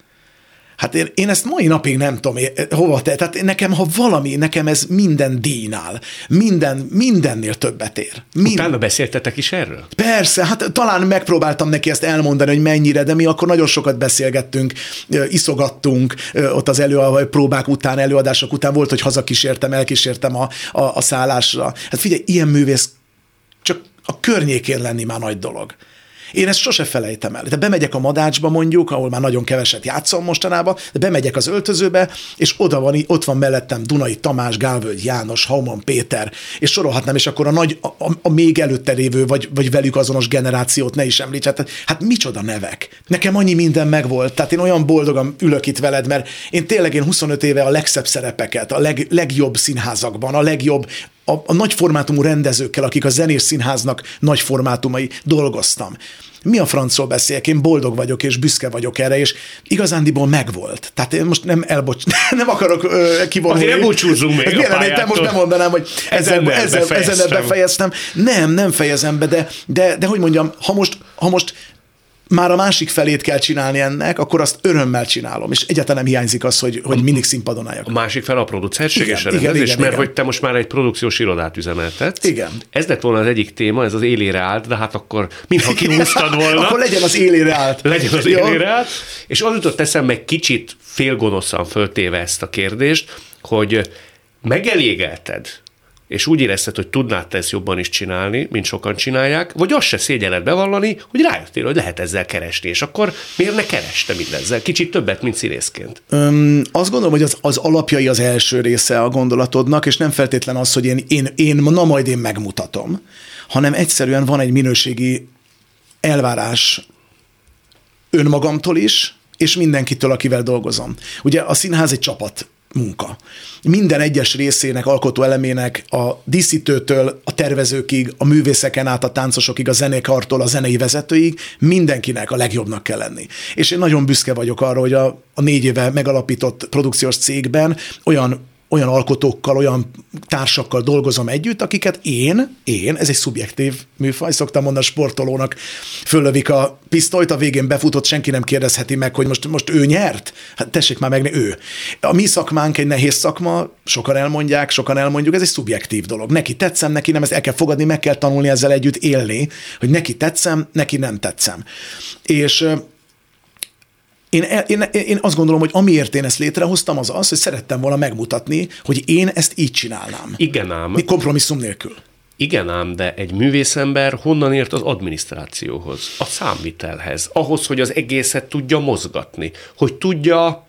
[SPEAKER 2] Hát én, én ezt mai napig nem tudom, é- hova te, tehát nekem, ha valami, nekem ez minden díjnál, minden, mindennél többet ér. Mind,
[SPEAKER 1] Utána beszéltetek is erről?
[SPEAKER 2] Persze, hát talán megpróbáltam neki ezt elmondani, hogy mennyire, de mi akkor nagyon sokat beszélgettünk, ö, iszogattunk ö, ott az elő, próbák után, előadások után volt, hogy hazakísértem, elkísértem a, a, a szállásra. Hát figyelj, ilyen művész csak a környékén lenni már nagy dolog. Én ezt sose felejtem el. De bemegyek a madácsba mondjuk, ahol már nagyon keveset játszom mostanában, de bemegyek az öltözőbe, és oda van, ott van mellettem Dunai Tamás, Gálvölgy János, Hauman Péter, és sorolhatnám, és akkor a nagy, a, a, a még előtte lévő, vagy, vagy velük azonos generációt ne is említs. Hát, hát micsoda nevek. Nekem annyi minden megvolt. Tehát én olyan boldogan ülök itt veled, mert én tényleg én 25 éve a legszebb szerepeket, a leg, legjobb színházakban, a legjobb a, a nagy formátumú rendezőkkel, akik a zenés színháznak nagy formátumai dolgoztam. Mi a francról beszéljek? Én boldog vagyok, és büszke vagyok erre, és igazándiból megvolt. Tehát én most nem elbocs, nem akarok ö, kivonni.
[SPEAKER 1] Azért ne búcsúzzunk még a
[SPEAKER 2] Miért nem, te
[SPEAKER 1] pályától.
[SPEAKER 2] most nem mondanám, hogy ezzel,
[SPEAKER 1] befejeztem.
[SPEAKER 2] ezzel befejeztem. Nem, nem fejezem be, de, de, de hogy mondjam, ha most, ha most már a másik felét kell csinálni ennek, akkor azt örömmel csinálom, és egyáltalán nem hiányzik az, hogy, hogy mindig színpadon álljak.
[SPEAKER 1] A másik fel a producerség és
[SPEAKER 2] igen, igen,
[SPEAKER 1] mert
[SPEAKER 2] igen.
[SPEAKER 1] hogy te most már egy produkciós irodát üzemeltetsz.
[SPEAKER 2] Igen.
[SPEAKER 1] Ez lett volna az egyik téma, ez az élére állt, de hát akkor mintha kihúztad volna.
[SPEAKER 2] Akkor legyen az élére állt.
[SPEAKER 1] legyen az élére állt. És az jutott eszembe kicsit félgonoszan föltéve ezt a kérdést, hogy megelégelted, és úgy érezted, hogy tudnád te ezt jobban is csinálni, mint sokan csinálják, vagy azt se szégyeled bevallani, hogy rájöttél, hogy lehet ezzel keresni, és akkor miért ne kereste mindezzel? Kicsit többet, mint színészként.
[SPEAKER 2] Öm, azt gondolom, hogy az, az alapjai az első része a gondolatodnak, és nem feltétlen az, hogy én, én, én na majd én megmutatom, hanem egyszerűen van egy minőségi elvárás önmagamtól is, és mindenkitől, akivel dolgozom. Ugye a színház egy csapat munka. Minden egyes részének, alkotó elemének a díszítőtől, a tervezőkig, a művészeken át, a táncosokig, a zenékartól, a zenei vezetőig mindenkinek a legjobbnak kell lenni. És én nagyon büszke vagyok arra, hogy a, a négy éve megalapított produkciós cégben olyan olyan alkotókkal, olyan társakkal dolgozom együtt, akiket én, én, ez egy szubjektív műfaj, szoktam mondani, a sportolónak föllövik a pisztolyt, a végén befutott, senki nem kérdezheti meg, hogy most, most ő nyert? Hát tessék már meg, ő. A mi szakmánk egy nehéz szakma, sokan elmondják, sokan elmondjuk, ez egy szubjektív dolog. Neki tetszem, neki nem, ezt el kell fogadni, meg kell tanulni ezzel együtt élni, hogy neki tetszem, neki nem tetszem. És én, én, én azt gondolom, hogy amiért én ezt létrehoztam, az az, hogy szerettem volna megmutatni, hogy én ezt így csinálnám.
[SPEAKER 1] Igen ám.
[SPEAKER 2] Mi kompromisszum nélkül.
[SPEAKER 1] Igen ám, de egy művészember honnan ért az adminisztrációhoz, a számvitelhez, ahhoz, hogy az egészet tudja mozgatni, hogy tudja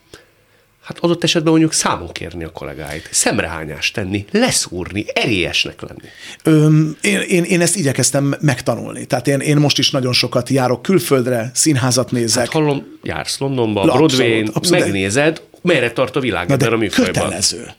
[SPEAKER 1] hát adott esetben mondjuk számon kérni a kollégáit, szemrehányást tenni, leszúrni, erélyesnek lenni.
[SPEAKER 2] Öm, én, én, én ezt igyekeztem megtanulni. Tehát én, én most is nagyon sokat járok külföldre, színházat nézek. Hát
[SPEAKER 1] hallom, jársz Londonba, Broadway-n, megnézed, merre tart a világ ebben a műfajban.
[SPEAKER 2] kötelező.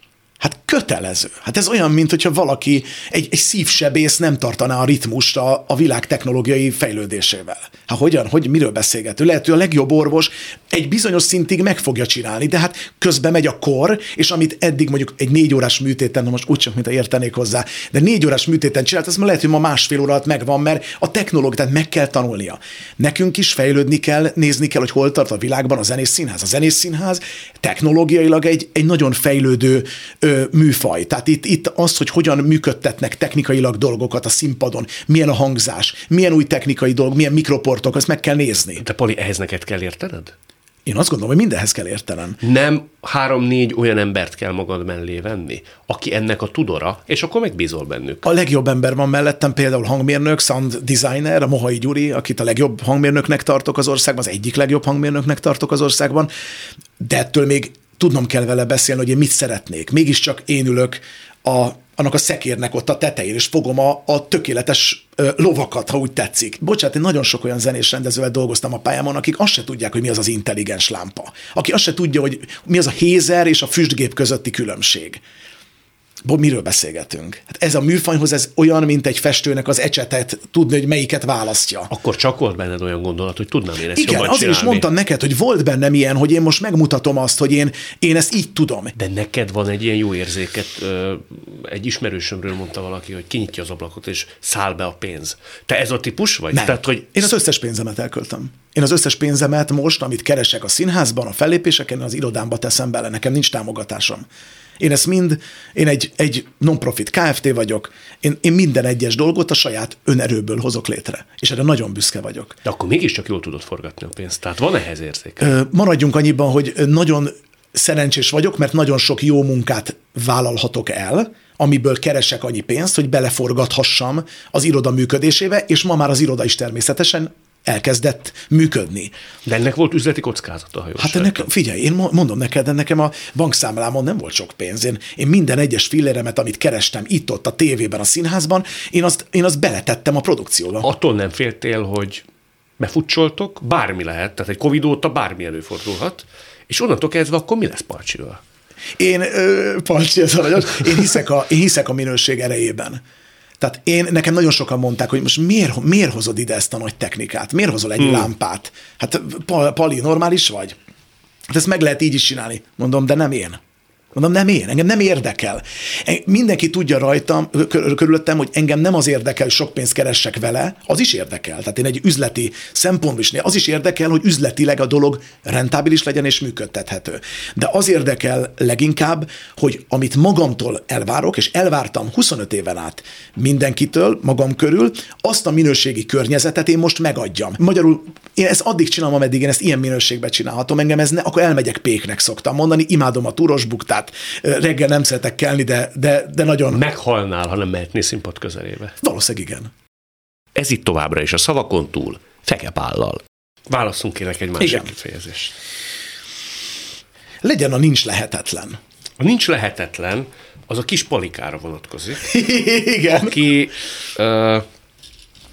[SPEAKER 2] Hát kötelező. Hát ez olyan, mint hogyha valaki, egy, egy szívsebész nem tartaná a ritmust a, a világ technológiai fejlődésével. Hát hogyan, hogy miről beszélgető? Lehet, hogy a legjobb orvos egy bizonyos szintig meg fogja csinálni, de hát közben megy a kor, és amit eddig mondjuk egy négy órás műtéten, na most úgy csak, mint a értenék hozzá, de négy órás műtéten csinált, az lehet, hogy ma másfél óra alatt megvan, mert a technológia, tehát meg kell tanulnia. Nekünk is fejlődni kell, nézni kell, hogy hol tart a világban a zenész színház. A zenész színház technológiailag egy, egy nagyon fejlődő ö, műfaj. Tehát itt, itt az, hogy hogyan működtetnek technikailag dolgokat a színpadon, milyen a hangzás, milyen új technikai dolgok, milyen mikroportok, azt meg kell nézni.
[SPEAKER 1] De Pali, ehhez neked kell értened?
[SPEAKER 2] Én azt gondolom, hogy mindenhez kell értenem.
[SPEAKER 1] Nem három-négy olyan embert kell magad mellé venni, aki ennek a tudora, és akkor megbízol bennük.
[SPEAKER 2] A legjobb ember van mellettem, például hangmérnök, sound designer, a Mohai Gyuri, akit a legjobb hangmérnöknek tartok az országban, az egyik legjobb hangmérnöknek tartok az országban, de ettől még tudnom kell vele beszélni, hogy én mit szeretnék. Mégiscsak én ülök a, annak a szekérnek ott a tetején, és fogom a, a tökéletes ö, lovakat, ha úgy tetszik. Bocsánat, én nagyon sok olyan zenés rendezővel dolgoztam a pályámon, akik azt se tudják, hogy mi az az intelligens lámpa. Aki azt se tudja, hogy mi az a hézer és a füstgép közötti különbség. Miről beszélgetünk? Hát ez a műfajhoz ez olyan, mint egy festőnek az ecsetet tudni, hogy melyiket választja.
[SPEAKER 1] Akkor csak volt benned olyan gondolat, hogy tudnám én ezt
[SPEAKER 2] Igen, azért
[SPEAKER 1] csinálni.
[SPEAKER 2] is mondtam neked, hogy volt bennem ilyen, hogy én most megmutatom azt, hogy én, én ezt így tudom.
[SPEAKER 1] De neked van egy ilyen jó érzéket, egy ismerősömről mondta valaki, hogy kinyitja az ablakot, és száll be a pénz. Te ez a típus vagy?
[SPEAKER 2] Nem.
[SPEAKER 1] Tehát, hogy
[SPEAKER 2] Én az összes pénzemet elköltöm. Én az összes pénzemet most, amit keresek a színházban, a fellépéseken, az irodámba teszem bele, nekem nincs támogatásom. Én ezt mind, én egy, egy non-profit KFT vagyok, én, én minden egyes dolgot a saját önerőből hozok létre. És erre nagyon büszke vagyok.
[SPEAKER 1] de akkor mégiscsak jól tudod forgatni a pénzt. Tehát van ehhez érzéke.
[SPEAKER 2] Maradjunk annyiban, hogy nagyon szerencsés vagyok, mert nagyon sok jó munkát vállalhatok el, amiből keresek annyi pénzt, hogy beleforgathassam az iroda működésébe, és ma már az iroda is természetesen elkezdett működni.
[SPEAKER 1] De ennek volt üzleti kockázata, ha jól
[SPEAKER 2] Hát
[SPEAKER 1] sejtem.
[SPEAKER 2] ennek, figyelj, én mo- mondom neked, de nekem a bankszámlámon nem volt sok pénz. Én, én minden egyes filléremet, amit kerestem itt-ott a tévében, a színházban, én azt, én azt beletettem a produkcióba.
[SPEAKER 1] Attól nem féltél, hogy befutcsoltok, bármi lehet, tehát egy Covid óta bármi előfordulhat, és onnantól kezdve akkor mi lesz Palcsival?
[SPEAKER 2] Én, ö, Palcsi, ez aranyos, én hiszek, a, én hiszek a minőség erejében. Tehát én, nekem nagyon sokan mondták, hogy most miért, miért hozod ide ezt a nagy technikát? Miért hozol egy hmm. lámpát? Hát Pa- Pali, normális vagy? Hát ezt meg lehet így is csinálni. Mondom, de nem én. Mondom, nem én, engem nem érdekel. En- Mindenki tudja rajtam, kö- körülöttem, hogy engem nem az érdekel, hogy sok pénzt keressek vele, az is érdekel. Tehát én egy üzleti szempontból is, az is érdekel, hogy üzletileg a dolog rentábilis legyen és működtethető. De az érdekel leginkább, hogy amit magamtól elvárok, és elvártam 25 éven át mindenkitől, magam körül, azt a minőségi környezetet én most megadjam. Magyarul én ezt addig csinálom, ameddig én ezt ilyen minőségben csinálhatom, engem ez ne, akkor elmegyek péknek szoktam mondani, imádom a túros buktát, reggel nem szeretek kelni, de, de, de nagyon,
[SPEAKER 1] Meghalnál, ha nem mehetnél színpad közelébe.
[SPEAKER 2] valószínűleg igen.
[SPEAKER 1] Ez itt továbbra is a szavakon túl, fekepállal. Válaszunk kérek egy másik
[SPEAKER 2] Igen.
[SPEAKER 1] kifejezést.
[SPEAKER 2] Legyen a nincs lehetetlen.
[SPEAKER 1] A nincs lehetetlen, az a kis palikára vonatkozik,
[SPEAKER 2] igen.
[SPEAKER 1] aki ö,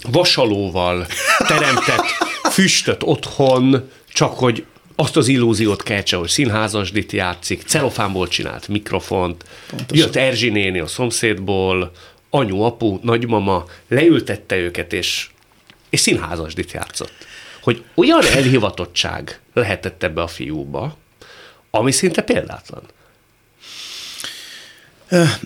[SPEAKER 1] vasalóval teremtett füstöt otthon, csak hogy azt az illúziót keltse, hogy színházasdit játszik, celofánból csinált mikrofont,
[SPEAKER 2] Pontosan.
[SPEAKER 1] jött Erzsi néni a szomszédból, anyu, apu, nagymama, leültette őket, és, és színházasdit játszott. Hogy olyan elhivatottság lehetett ebbe a fiúba, ami szinte példátlan.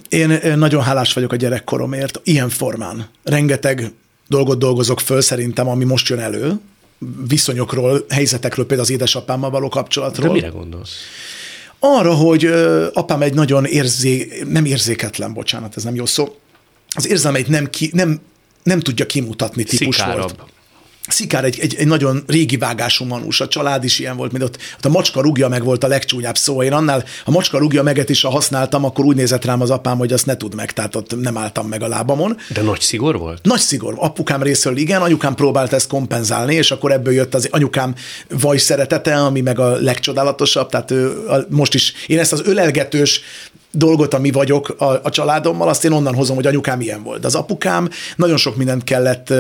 [SPEAKER 2] Én én nagyon hálás vagyok a gyerekkoromért, ilyen formán. Rengeteg dolgot dolgozok föl szerintem, ami most jön elő, viszonyokról, helyzetekről, például az édesapámmal való kapcsolatról.
[SPEAKER 1] De mire gondolsz?
[SPEAKER 2] Arra, hogy ö, apám egy nagyon érzé, nem érzéketlen, bocsánat, ez nem jó szó, az érzelmeit nem, ki, nem, nem tudja kimutatni típus
[SPEAKER 1] Szikárabb.
[SPEAKER 2] volt. Szikár egy, egy, egy nagyon régi vágású manus, a család is ilyen volt, mint ott, ott a macska rúgja meg volt a legcsúnyább szó. Én annál a macska rúgja meget is, ha használtam, akkor úgy nézett rám az apám, hogy azt ne tud meg, tehát ott nem álltam meg a lábamon.
[SPEAKER 1] De nagy szigor volt?
[SPEAKER 2] Nagy szigor. Apukám részéről igen, anyukám próbált ezt kompenzálni, és akkor ebből jött az anyukám vaj szeretete, ami meg a legcsodálatosabb, tehát ő, a, most is én ezt az ölelgetős dolgot, ami vagyok a, a családommal, azt én onnan hozom, hogy anyukám ilyen volt. Az apukám, nagyon sok mindent kellett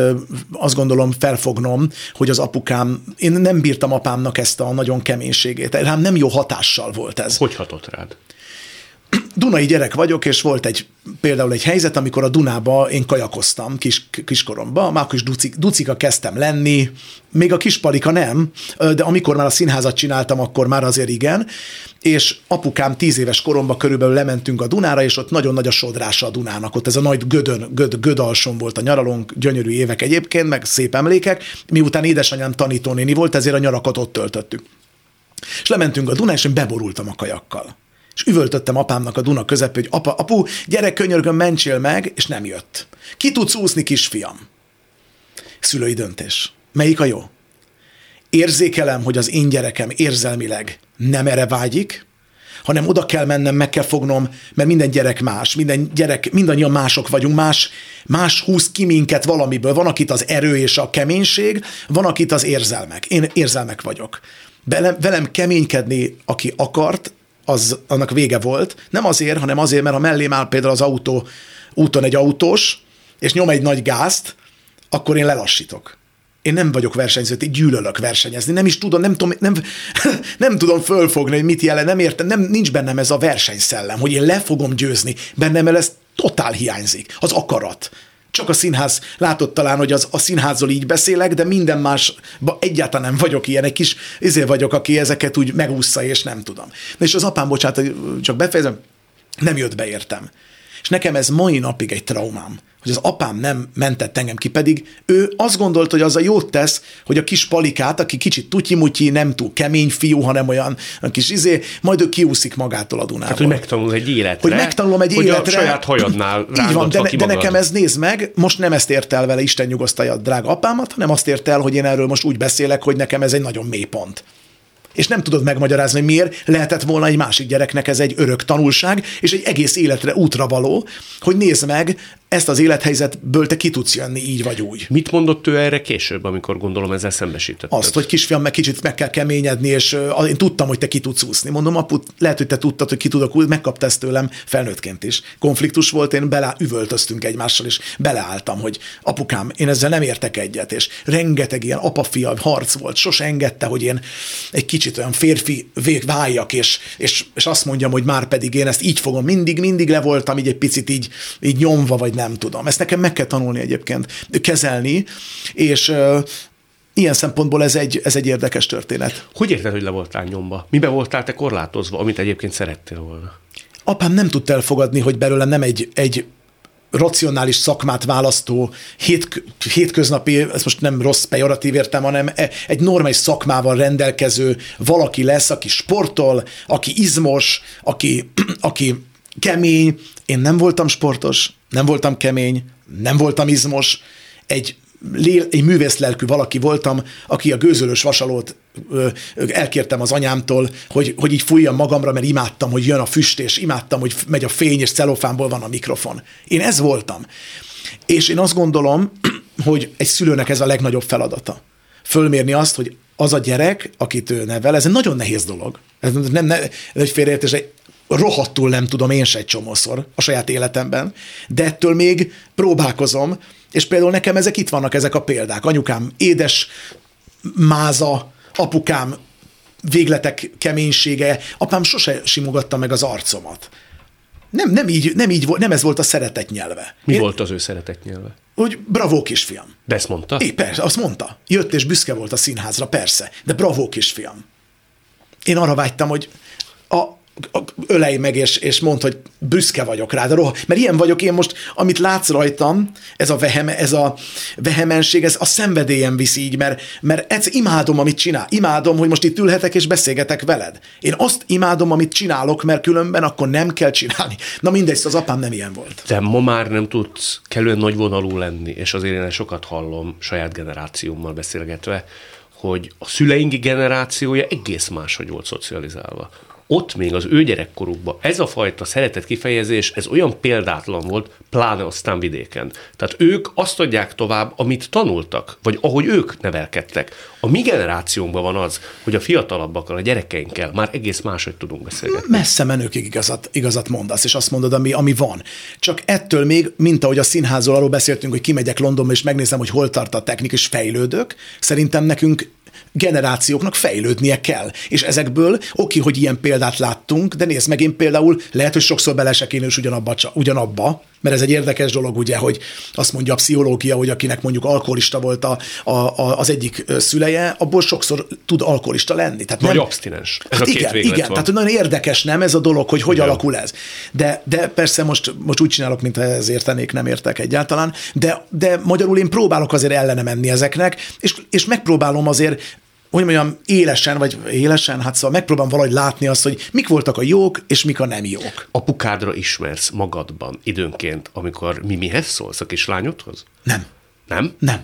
[SPEAKER 2] azt gondolom felfognom, hogy az apukám, én nem bírtam apámnak ezt a nagyon keménységét. Rám nem jó hatással volt ez.
[SPEAKER 1] Hogy hatott rád?
[SPEAKER 2] Dunai gyerek vagyok, és volt egy például egy helyzet, amikor a Dunába én kajakoztam kis, kiskoromban, már akkor is ducik, ducika kezdtem lenni, még a kispalika nem, de amikor már a színházat csináltam, akkor már azért igen, és apukám tíz éves koromban körülbelül lementünk a Dunára, és ott nagyon nagy a sodrása a Dunának, ott ez a nagy gödön, göd, gödalson volt a nyaralónk, gyönyörű évek egyébként, meg szép emlékek, miután édesanyám tanítónéni volt, ezért a nyarakat ott töltöttük. És lementünk a Dunán, és én beborultam a kajakkal és üvöltöttem apámnak a Duna közepén, hogy apa, apu, gyere könyörgöm, mentsél meg, és nem jött. Ki tudsz úszni, kisfiam? Szülői döntés. Melyik a jó? Érzékelem, hogy az én gyerekem érzelmileg nem erre vágyik, hanem oda kell mennem, meg kell fognom, mert minden gyerek más, minden gyerek, mindannyian mások vagyunk, más, más húz ki minket valamiből. Van, akit az erő és a keménység, van, akit az érzelmek. Én érzelmek vagyok. Velem, velem keménykedni, aki akart, az, annak vége volt. Nem azért, hanem azért, mert ha mellém áll például az autó, úton egy autós, és nyom egy nagy gázt, akkor én lelassítok. Én nem vagyok versenyző, én gyűlölök versenyezni, nem is tudom, nem tudom, nem, nem tudom fölfogni, hogy mit jelent, nem értem, nem, nincs bennem ez a versenyszellem, hogy én le fogom győzni, bennem ez totál hiányzik, az akarat csak a színház látott talán, hogy az, a színházról így beszélek, de minden más, egyáltalán nem vagyok ilyen, egy kis izé vagyok, aki ezeket úgy megúszza, és nem tudom. És az apám, bocsánat, csak befejezem, nem jött be értem. És nekem ez mai napig egy traumám, hogy az apám nem mentett engem ki, pedig ő azt gondolt, hogy az a jót tesz, hogy a kis palikát, aki kicsit tutyimutyi, nem túl kemény fiú, hanem olyan a kis izé, majd ő kiúszik magától a Dunából. Hát,
[SPEAKER 1] hogy megtanul egy életre.
[SPEAKER 2] Hogy megtanulom egy
[SPEAKER 1] hogy
[SPEAKER 2] életre.
[SPEAKER 1] a saját hajadnál
[SPEAKER 2] Így van, de, de nekem ez néz meg, most nem ezt ért el vele, Isten nyugosztalja drága apámat, hanem azt ért el, hogy én erről most úgy beszélek, hogy nekem ez egy nagyon mély pont és nem tudod megmagyarázni, hogy miért lehetett volna egy másik gyereknek ez egy örök tanulság, és egy egész életre útra való, hogy nézd meg, ezt az élethelyzetből te ki tudsz jönni így vagy úgy.
[SPEAKER 1] Mit mondott ő erre később, amikor gondolom ezzel szembesített?
[SPEAKER 2] Azt, hogy kisfiam, meg kicsit meg kell keményedni, és én tudtam, hogy te ki tudsz úszni. Mondom, apu, lehet, hogy te tudtad, hogy ki tudok úszni, megkapta ezt tőlem felnőttként is. Konfliktus volt, én bele üvöltöztünk egymással, és beleálltam, hogy apukám, én ezzel nem értek egyet, és rengeteg ilyen apa-fia harc volt, sose engedte, hogy én egy kicsit olyan férfi vég váljak, és, és, és azt mondjam, hogy már pedig én ezt így fogom, mindig, mindig le voltam így egy picit így, így nyomva, vagy nem tudom. Ezt nekem meg kell tanulni egyébként kezelni, és ilyen szempontból ez egy, ez egy érdekes történet.
[SPEAKER 1] Hogy érted, hogy le voltál nyomba? Mibe voltál te korlátozva, amit egyébként szerettél volna?
[SPEAKER 2] Apám nem tudta elfogadni, hogy belőlem nem egy, egy racionális szakmát választó, hét, hétköznapi, ez most nem rossz pejoratív értem, hanem e, egy normális szakmával rendelkező valaki lesz, aki sportol, aki izmos, aki, aki kemény. Én nem voltam sportos, nem voltam kemény, nem voltam izmos, egy, egy művészlelkű valaki voltam, aki a gőzölős vasalót elkértem az anyámtól, hogy, hogy így fújjam magamra, mert imádtam, hogy jön a füst, és imádtam, hogy megy a fény, és celofánból van a mikrofon. Én ez voltam. És én azt gondolom, hogy egy szülőnek ez a legnagyobb feladata. Fölmérni azt, hogy az a gyerek, akit ő nevel, ez egy nagyon nehéz dolog. Ez nem, ez egy félreértés, rohadtul nem tudom én se egy csomószor a saját életemben, de ettől még próbálkozom, és például nekem ezek itt vannak, ezek a példák. Anyukám édes máza, apukám végletek keménysége, apám sose simogatta meg az arcomat. Nem, nem, így, nem, így nem ez volt a szeretet nyelve.
[SPEAKER 1] Mi Én, volt az ő szeretet nyelve?
[SPEAKER 2] Hogy bravo kisfiam.
[SPEAKER 1] De ezt mondta?
[SPEAKER 2] É, persze, azt mondta. Jött és büszke volt a színházra, persze. De bravo kisfiam. Én arra vágytam, hogy a, ölej meg, és, és mondd, hogy büszke vagyok rád. Roha. Mert ilyen vagyok én most, amit látsz rajtam, ez a, veheme, ez a vehemenség, ez a szenvedélyem viszi így, mert, mert ez imádom, amit csinál. Imádom, hogy most itt ülhetek és beszélgetek veled. Én azt imádom, amit csinálok, mert különben akkor nem kell csinálni. Na mindegy, az apám nem ilyen volt.
[SPEAKER 1] De ma már nem tudsz kellően nagyvonalú lenni, és azért én sokat hallom saját generációmmal beszélgetve, hogy a szüleink generációja egész máshogy volt szocializálva ott még az ő gyerekkorukban ez a fajta szeretet kifejezés, ez olyan példátlan volt, pláne aztán vidéken. Tehát ők azt adják tovább, amit tanultak, vagy ahogy ők nevelkedtek. A mi generációnkban van az, hogy a fiatalabbakkal, a gyerekeinkkel már egész máshogy tudunk beszélgetni.
[SPEAKER 2] Messze menőkig igazat, igazat mondasz, és azt mondod, ami, ami van. Csak ettől még, mint ahogy a színházról arról beszéltünk, hogy kimegyek Londonba, és megnézem, hogy hol tart a technik, és fejlődök, szerintem nekünk generációknak fejlődnie kell. És ezekből oké, hogy ilyen példát láttunk, de nézd meg, én például lehet, hogy sokszor belesek én is ugyanabba, ugyanabba, mert ez egy érdekes dolog, ugye, hogy azt mondja a pszichológia, hogy akinek mondjuk alkoholista volt a, a, a, az egyik szüleje, abból sokszor tud alkoholista lenni.
[SPEAKER 1] Tehát Vagy nem, abstinens.
[SPEAKER 2] Ez hát a igen, igen. Van. Tehát nagyon érdekes nem ez a dolog, hogy hogy igen. alakul ez. De, de persze most, most úgy csinálok, mintha ez értenék, nem értek egyáltalán, de, de magyarul én próbálok azért ellene menni ezeknek, és, és megpróbálom azért hogy mondjam, élesen, vagy élesen, hát szóval megpróbálom valahogy látni azt, hogy mik voltak a jók, és mik a nem jók.
[SPEAKER 1] Apukádra ismersz magadban időnként, amikor mi mihez szólsz a kislányodhoz?
[SPEAKER 2] Nem.
[SPEAKER 1] Nem?
[SPEAKER 2] Nem.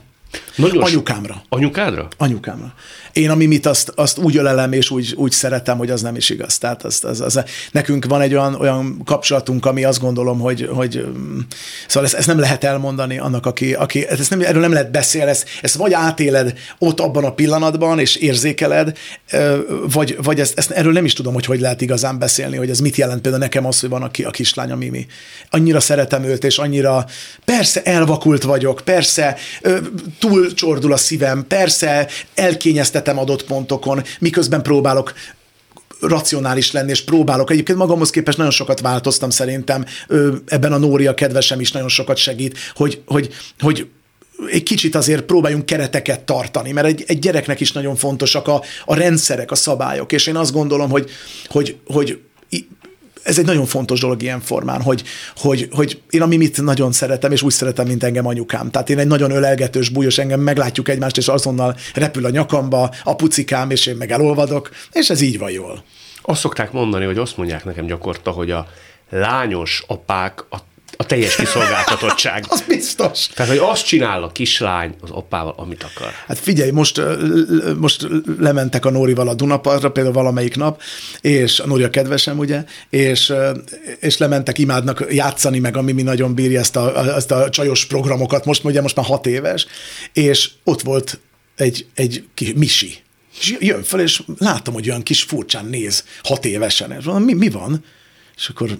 [SPEAKER 2] Nagyon Anyukámra.
[SPEAKER 1] Anyukádra?
[SPEAKER 2] Anyukámra. Én a mimit azt, azt úgy ölelem és úgy, úgy szeretem, hogy az nem is igaz. Tehát az, az, az, nekünk van egy olyan, olyan kapcsolatunk, ami azt gondolom, hogy, hogy mm, szóval ezt, ezt nem lehet elmondani annak, aki, aki ezt nem, erről nem lehet beszélni, ezt, ezt vagy átéled ott abban a pillanatban, és érzékeled, vagy, vagy ezt, ezt, erről nem is tudom, hogy hogy lehet igazán beszélni, hogy ez mit jelent például nekem az, hogy van a, a kislánya Mimi. Annyira szeretem őt, és annyira, persze elvakult vagyok, persze túlcsordul a szívem, persze elkényeztetem adott pontokon, miközben próbálok racionális lenni, és próbálok. Egyébként magamhoz képest nagyon sokat változtam szerintem, ebben a Nóri a kedvesem is nagyon sokat segít, hogy, hogy, hogy egy kicsit azért próbáljunk kereteket tartani, mert egy, egy gyereknek is nagyon fontosak a, a rendszerek, a szabályok, és én azt gondolom, hogy, hogy, hogy ez egy nagyon fontos dolog ilyen formán, hogy, hogy, hogy én a Mimit nagyon szeretem, és úgy szeretem, mint engem anyukám. Tehát én egy nagyon ölelgetős, bújos, engem meglátjuk egymást, és azonnal repül a nyakamba, a pucikám, és én meg elolvadok, és ez így van jól.
[SPEAKER 1] Azt szokták mondani, hogy azt mondják nekem gyakorta, hogy a lányos apák a a teljes kiszolgáltatottság.
[SPEAKER 2] az biztos.
[SPEAKER 1] Tehát, hogy azt csinál a kislány az apával, amit akar.
[SPEAKER 2] Hát figyelj, most, most lementek a Nórival a Dunapartra, például valamelyik nap, és a Nóri a kedvesem, ugye, és, és lementek, imádnak játszani, meg ami mi nagyon bírja ezt a, ezt a csajos programokat, most ugye most már hat éves, és ott volt egy, egy kis misi, és jön fel, és látom, hogy olyan kis furcsán néz, hat évesen. És mondom, mi, mi van? És akkor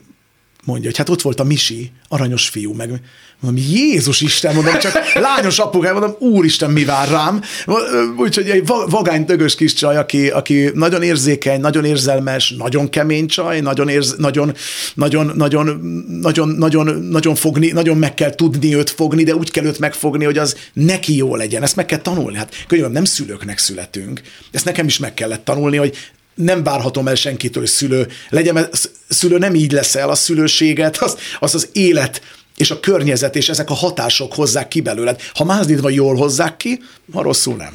[SPEAKER 2] mondja, hogy hát ott volt a Misi, aranyos fiú, meg mondom, Jézus Isten, mondom, csak lányos apukám, mondom, úristen, mi vár rám? Úgyhogy egy vagány dögös kis csaj, aki, aki nagyon érzékeny, nagyon érzelmes, nagyon kemény csaj, nagyon, érz, nagyon, nagyon, nagyon, nagyon, nagyon, nagyon, fogni, nagyon meg kell tudni őt fogni, de úgy kell őt megfogni, hogy az neki jó legyen. Ezt meg kell tanulni. Hát könyvem, nem szülőknek születünk. Ezt nekem is meg kellett tanulni, hogy nem várhatom el senkitől, hogy szülő legyen, szülő nem így lesz el a szülőséget, az az, az élet és a környezet és ezek a hatások hozzák ki belőled. Ha mázdítva jól hozzák ki, ha rosszul nem.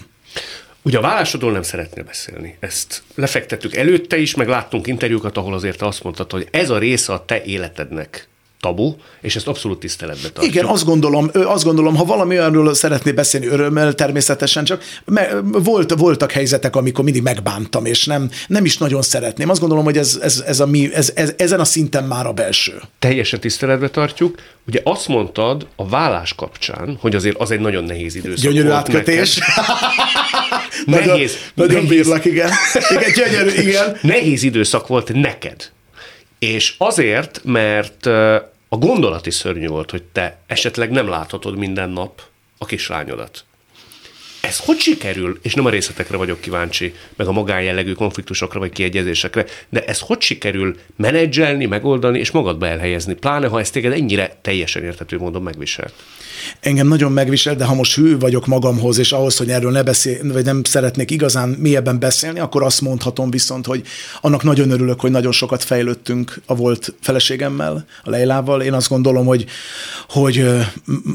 [SPEAKER 1] Ugye a vállásodról nem szeretnél beszélni. Ezt lefektettük előtte is, meg láttunk interjúkat, ahol azért azt mondtad, hogy ez a része a te életednek tabu, és ezt abszolút tiszteletbe tartjuk.
[SPEAKER 2] Igen, azt gondolom, azt gondolom, ha valami olyanról szeretné beszélni örömmel, természetesen csak volt, voltak helyzetek, amikor mindig megbántam, és nem, nem is nagyon szeretném. Azt gondolom, hogy ez, ez, ez, a mi, ez, ez, ezen a szinten már a belső.
[SPEAKER 1] Teljesen tiszteletbe tartjuk. Ugye azt mondtad a vállás kapcsán, hogy azért az egy nagyon nehéz időszak
[SPEAKER 2] Gyönyörű volt átkötés.
[SPEAKER 1] nehéz.
[SPEAKER 2] Nagyon,
[SPEAKER 1] nagyon
[SPEAKER 2] bírlak, igen. Igen, gyönyörű, igen.
[SPEAKER 1] Nehéz időszak volt neked. És azért, mert a gondolati szörnyű volt, hogy te esetleg nem láthatod minden nap a kislányodat. ez hogy sikerül, és nem a részletekre vagyok kíváncsi, meg a magánjellegű konfliktusokra vagy kiegyezésekre, de ez hogy sikerül menedzselni, megoldani és magadba elhelyezni, pláne ha ez téged ennyire teljesen értető módon megvisel.
[SPEAKER 2] Engem nagyon megvisel, de ha most hű vagyok magamhoz, és ahhoz, hogy erről ne beszél, vagy nem szeretnék igazán mélyebben beszélni, akkor azt mondhatom viszont, hogy annak nagyon örülök, hogy nagyon sokat fejlődtünk a volt feleségemmel, a Leilával. Én azt gondolom, hogy, hogy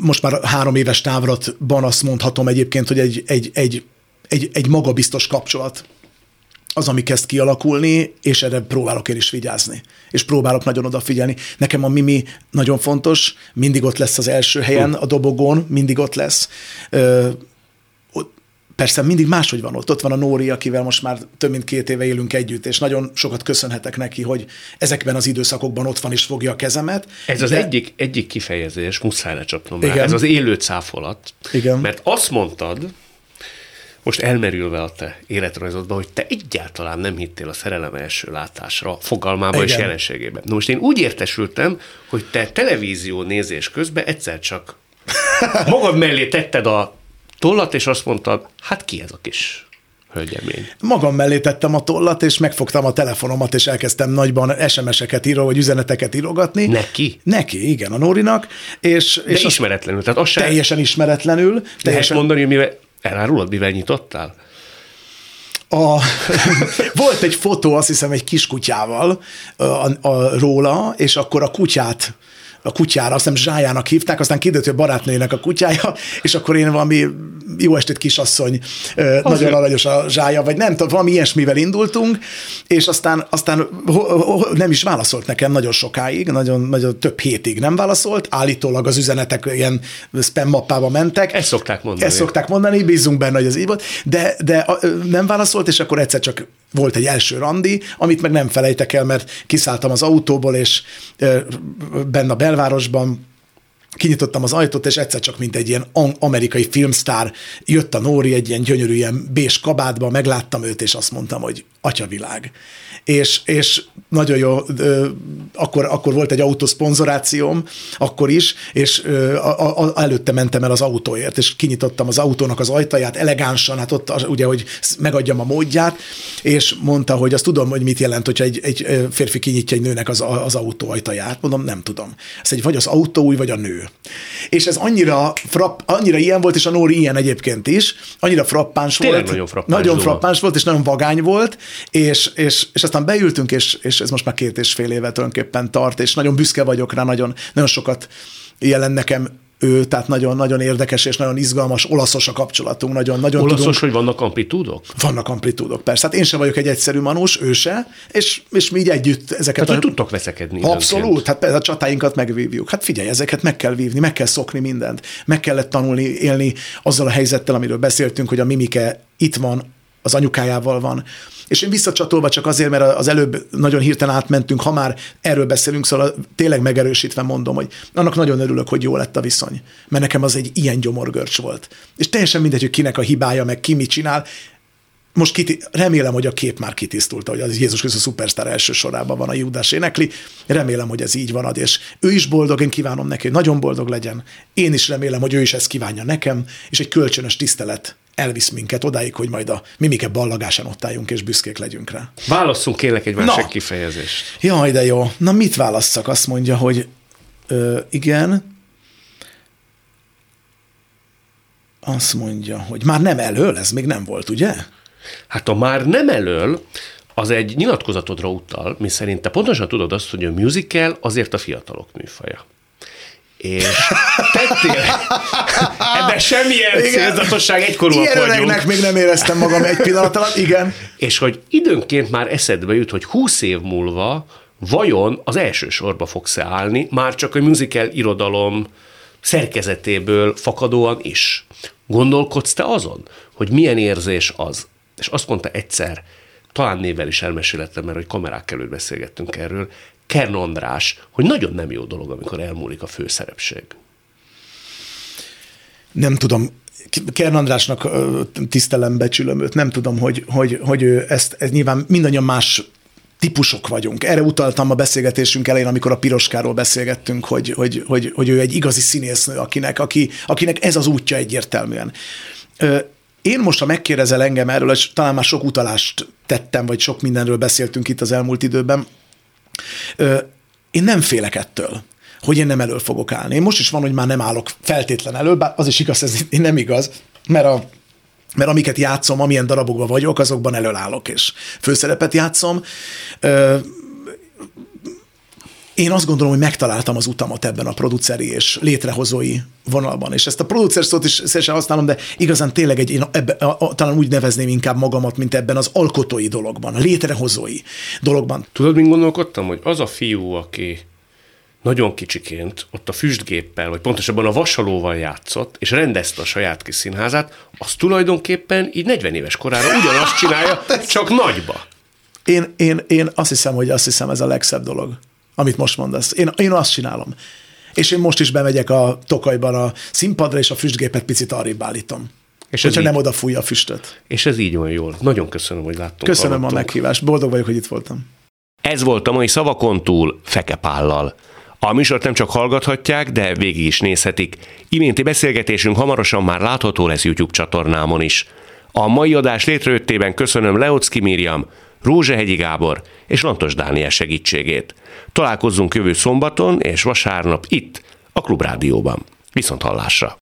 [SPEAKER 2] most már három éves távlatban azt mondhatom egyébként, hogy egy, egy, egy, egy, egy magabiztos kapcsolat az, ami kezd kialakulni, és erre próbálok én is vigyázni. És próbálok nagyon odafigyelni. Nekem a Mimi nagyon fontos, mindig ott lesz az első helyen a dobogón, mindig ott lesz. Persze mindig máshogy van ott. Ott van a Nóri, akivel most már több mint két éve élünk együtt, és nagyon sokat köszönhetek neki, hogy ezekben az időszakokban ott van és fogja a kezemet.
[SPEAKER 1] Ez az de... egyik, egyik kifejezés, muszáj lecsapnom Igen. ez az élő cáfolat. Igen. Mert azt mondtad, most elmerülve a te életrajzodban, hogy te egyáltalán nem hittél a szerelem első látásra fogalmába és jelenségében. Na most én úgy értesültem, hogy te televízió nézés közben egyszer csak magad mellé tetted a tollat, és azt mondtad, hát ki ez a kis hölgyemény.
[SPEAKER 2] Magam mellé tettem a tollat, és megfogtam a telefonomat, és elkezdtem nagyban SMS-eket író, vagy üzeneteket írogatni.
[SPEAKER 1] Neki?
[SPEAKER 2] Neki, igen, a Nórinak. És,
[SPEAKER 1] és De ismeretlenül, tehát az sem...
[SPEAKER 2] Teljesen ismeretlenül. Teljesen...
[SPEAKER 1] Lehet mondani, mivel Elárulod, mivel nyitottál?
[SPEAKER 2] A, volt egy fotó, azt hiszem, egy kiskutyával a, a, róla, és akkor a kutyát a kutyára, azt hiszem Zsájának hívták, aztán kiderült, hogy a barátnőjének a kutyája, és akkor én valami jó estét kisasszony, az nagyon aranyos a zsája, vagy nem tudom, valami ilyesmivel indultunk, és aztán, aztán nem is válaszolt nekem nagyon sokáig, nagyon, nagyon több hétig nem válaszolt, állítólag az üzenetek ilyen spam mappába mentek.
[SPEAKER 1] Ezt szokták mondani.
[SPEAKER 2] Ezt szokták mondani, bízunk benne, hogy ez így volt, de, de nem válaszolt, és akkor egyszer csak volt egy első randi, amit meg nem felejtek el, mert kiszálltam az autóból, és benne a belvárosban kinyitottam az ajtót, és egyszer csak, mint egy ilyen amerikai filmsztár, jött a Nóri egy ilyen gyönyörű ilyen bés kabátba, megláttam őt, és azt mondtam, hogy atyavilág és, és nagyon jó, akkor, akkor volt egy autószponzorációm, akkor is, és a, a, előtte mentem el az autóért, és kinyitottam az autónak az ajtaját elegánsan, hát ott ugye, hogy megadjam a módját, és mondta, hogy azt tudom, hogy mit jelent, hogyha egy, egy férfi kinyitja egy nőnek az, az autó ajtaját. Mondom, nem tudom. Ez egy vagy az autó új, vagy a nő. És ez annyira, frapp, annyira ilyen volt, és a Nóri ilyen egyébként is, annyira frappáns
[SPEAKER 1] Tényleg
[SPEAKER 2] volt.
[SPEAKER 1] nagyon frappáns.
[SPEAKER 2] Nagyon frappáns volt, és nagyon vagány volt, és, és, és aztán beültünk, és, és ez most már két és fél éve tulajdonképpen tart, és nagyon büszke vagyok rá, nagyon, nagyon sokat jelen nekem ő, tehát nagyon-nagyon érdekes és nagyon izgalmas, olaszos a kapcsolatunk. Nagyon, nagyon
[SPEAKER 1] Olaszos, tudunk, hogy vannak amplitúdok?
[SPEAKER 2] Vannak amplitúdok, persze. Hát én sem vagyok egy egyszerű manus, ő se, és, és mi így együtt ezeket...
[SPEAKER 1] Tehát, a... tudtok veszekedni.
[SPEAKER 2] Abszolút, hát a csatáinkat megvívjuk. Hát figyelj, ezeket meg kell vívni, meg kell szokni mindent. Meg kellett tanulni, élni azzal a helyzettel, amiről beszéltünk, hogy a mimike itt van, az anyukájával van. És én visszacsatolva csak azért, mert az előbb nagyon hirtelen átmentünk, ha már erről beszélünk, szóval tényleg megerősítve mondom, hogy annak nagyon örülök, hogy jó lett a viszony. Mert nekem az egy ilyen gyomorgörcs volt. És teljesen mindegy, hogy kinek a hibája, meg ki mit csinál, most kiti, remélem, hogy a kép már kitisztult, hogy az Jézus Krisztus szupersztár első sorában van a Júdás énekli. Remélem, hogy ez így van, és ő is boldog, én kívánom neki, hogy nagyon boldog legyen. Én is remélem, hogy ő is ezt kívánja nekem, és egy kölcsönös tisztelet elvisz minket odáig, hogy majd a mimike ballagásán ott álljunk, és büszkék legyünk rá.
[SPEAKER 1] Válasszunk kérlek egy másik kifejezést.
[SPEAKER 2] Jaj, de jó. Na mit válasszak? Azt mondja, hogy ö, igen, azt mondja, hogy már nem elől, ez még nem volt, ugye?
[SPEAKER 1] Hát a már nem elől, az egy nyilatkozatodra utal, mi szerint te pontosan tudod azt, hogy a musical azért a fiatalok műfaja. És tettél ebben semmilyen igen. célzatosság, egykorúak
[SPEAKER 2] Ilyen vagyunk. még nem éreztem magam egy pillanat alatt, igen.
[SPEAKER 1] És hogy időnként már eszedbe jut, hogy húsz év múlva vajon az első sorba fogsz-e állni, már csak a musical irodalom szerkezetéből fakadóan is. Gondolkodsz te azon, hogy milyen érzés az, és azt mondta egyszer, talán névvel is elmesélettem, mert hogy kamerák előtt beszélgettünk erről, Kern András, hogy nagyon nem jó dolog, amikor elmúlik a főszerepség.
[SPEAKER 2] Nem tudom, Kern Andrásnak tisztelem, becsülöm őt, nem tudom, hogy, hogy, hogy ő ezt, ez nyilván mindannyian más típusok vagyunk. Erre utaltam a beszélgetésünk elején, amikor a Piroskáról beszélgettünk, hogy, hogy, hogy, hogy ő egy igazi színésznő, akinek, aki, akinek ez az útja egyértelműen én most, ha megkérdezel engem erről, és talán már sok utalást tettem, vagy sok mindenről beszéltünk itt az elmúlt időben, én nem félek ettől hogy én nem elől fogok állni. Én most is van, hogy már nem állok feltétlen elő, bár az is igaz, ez nem igaz, mert a mert amiket játszom, amilyen darabokban vagyok, azokban előállok, és főszerepet játszom. Én azt gondolom, hogy megtaláltam az utamat ebben a produceri és létrehozói vonalban. És ezt a producer szót is szívesen használom, de igazán tényleg egy, én ebbe, a, a, talán úgy nevezném inkább magamat, mint ebben az alkotói dologban, a létrehozói dologban.
[SPEAKER 1] Tudod, mint gondolkodtam, hogy az a fiú, aki nagyon kicsiként ott a füstgéppel, vagy pontosabban a vasalóval játszott, és rendezte a saját kis színházát, az tulajdonképpen így 40 éves korára ugyanazt csinálja, csak nagyba.
[SPEAKER 2] Én, én, én azt hiszem, hogy azt hiszem ez a legszebb dolog, amit most mondasz. Én, én azt csinálom. És én most is bemegyek a tokajban a színpadra, és a füstgépet picit arrébb állítom. És Hogyha nem oda fújja a füstöt.
[SPEAKER 1] És ez így van jól. Nagyon köszönöm, hogy láttunk.
[SPEAKER 2] Köszönöm hallottunk. a meghívást. Boldog vagyok, hogy itt voltam.
[SPEAKER 1] Ez volt a mai szavakon túl Fekepállal. A műsort nem csak hallgathatják, de végig is nézhetik. Iménti beszélgetésünk hamarosan már látható lesz YouTube csatornámon is. A mai adás létrejöttében köszönöm Leocki Miriam, Rózsehegyi Gábor és Lantos Dániel segítségét. Találkozzunk jövő szombaton és vasárnap itt, a Klubrádióban. Viszont hallásra!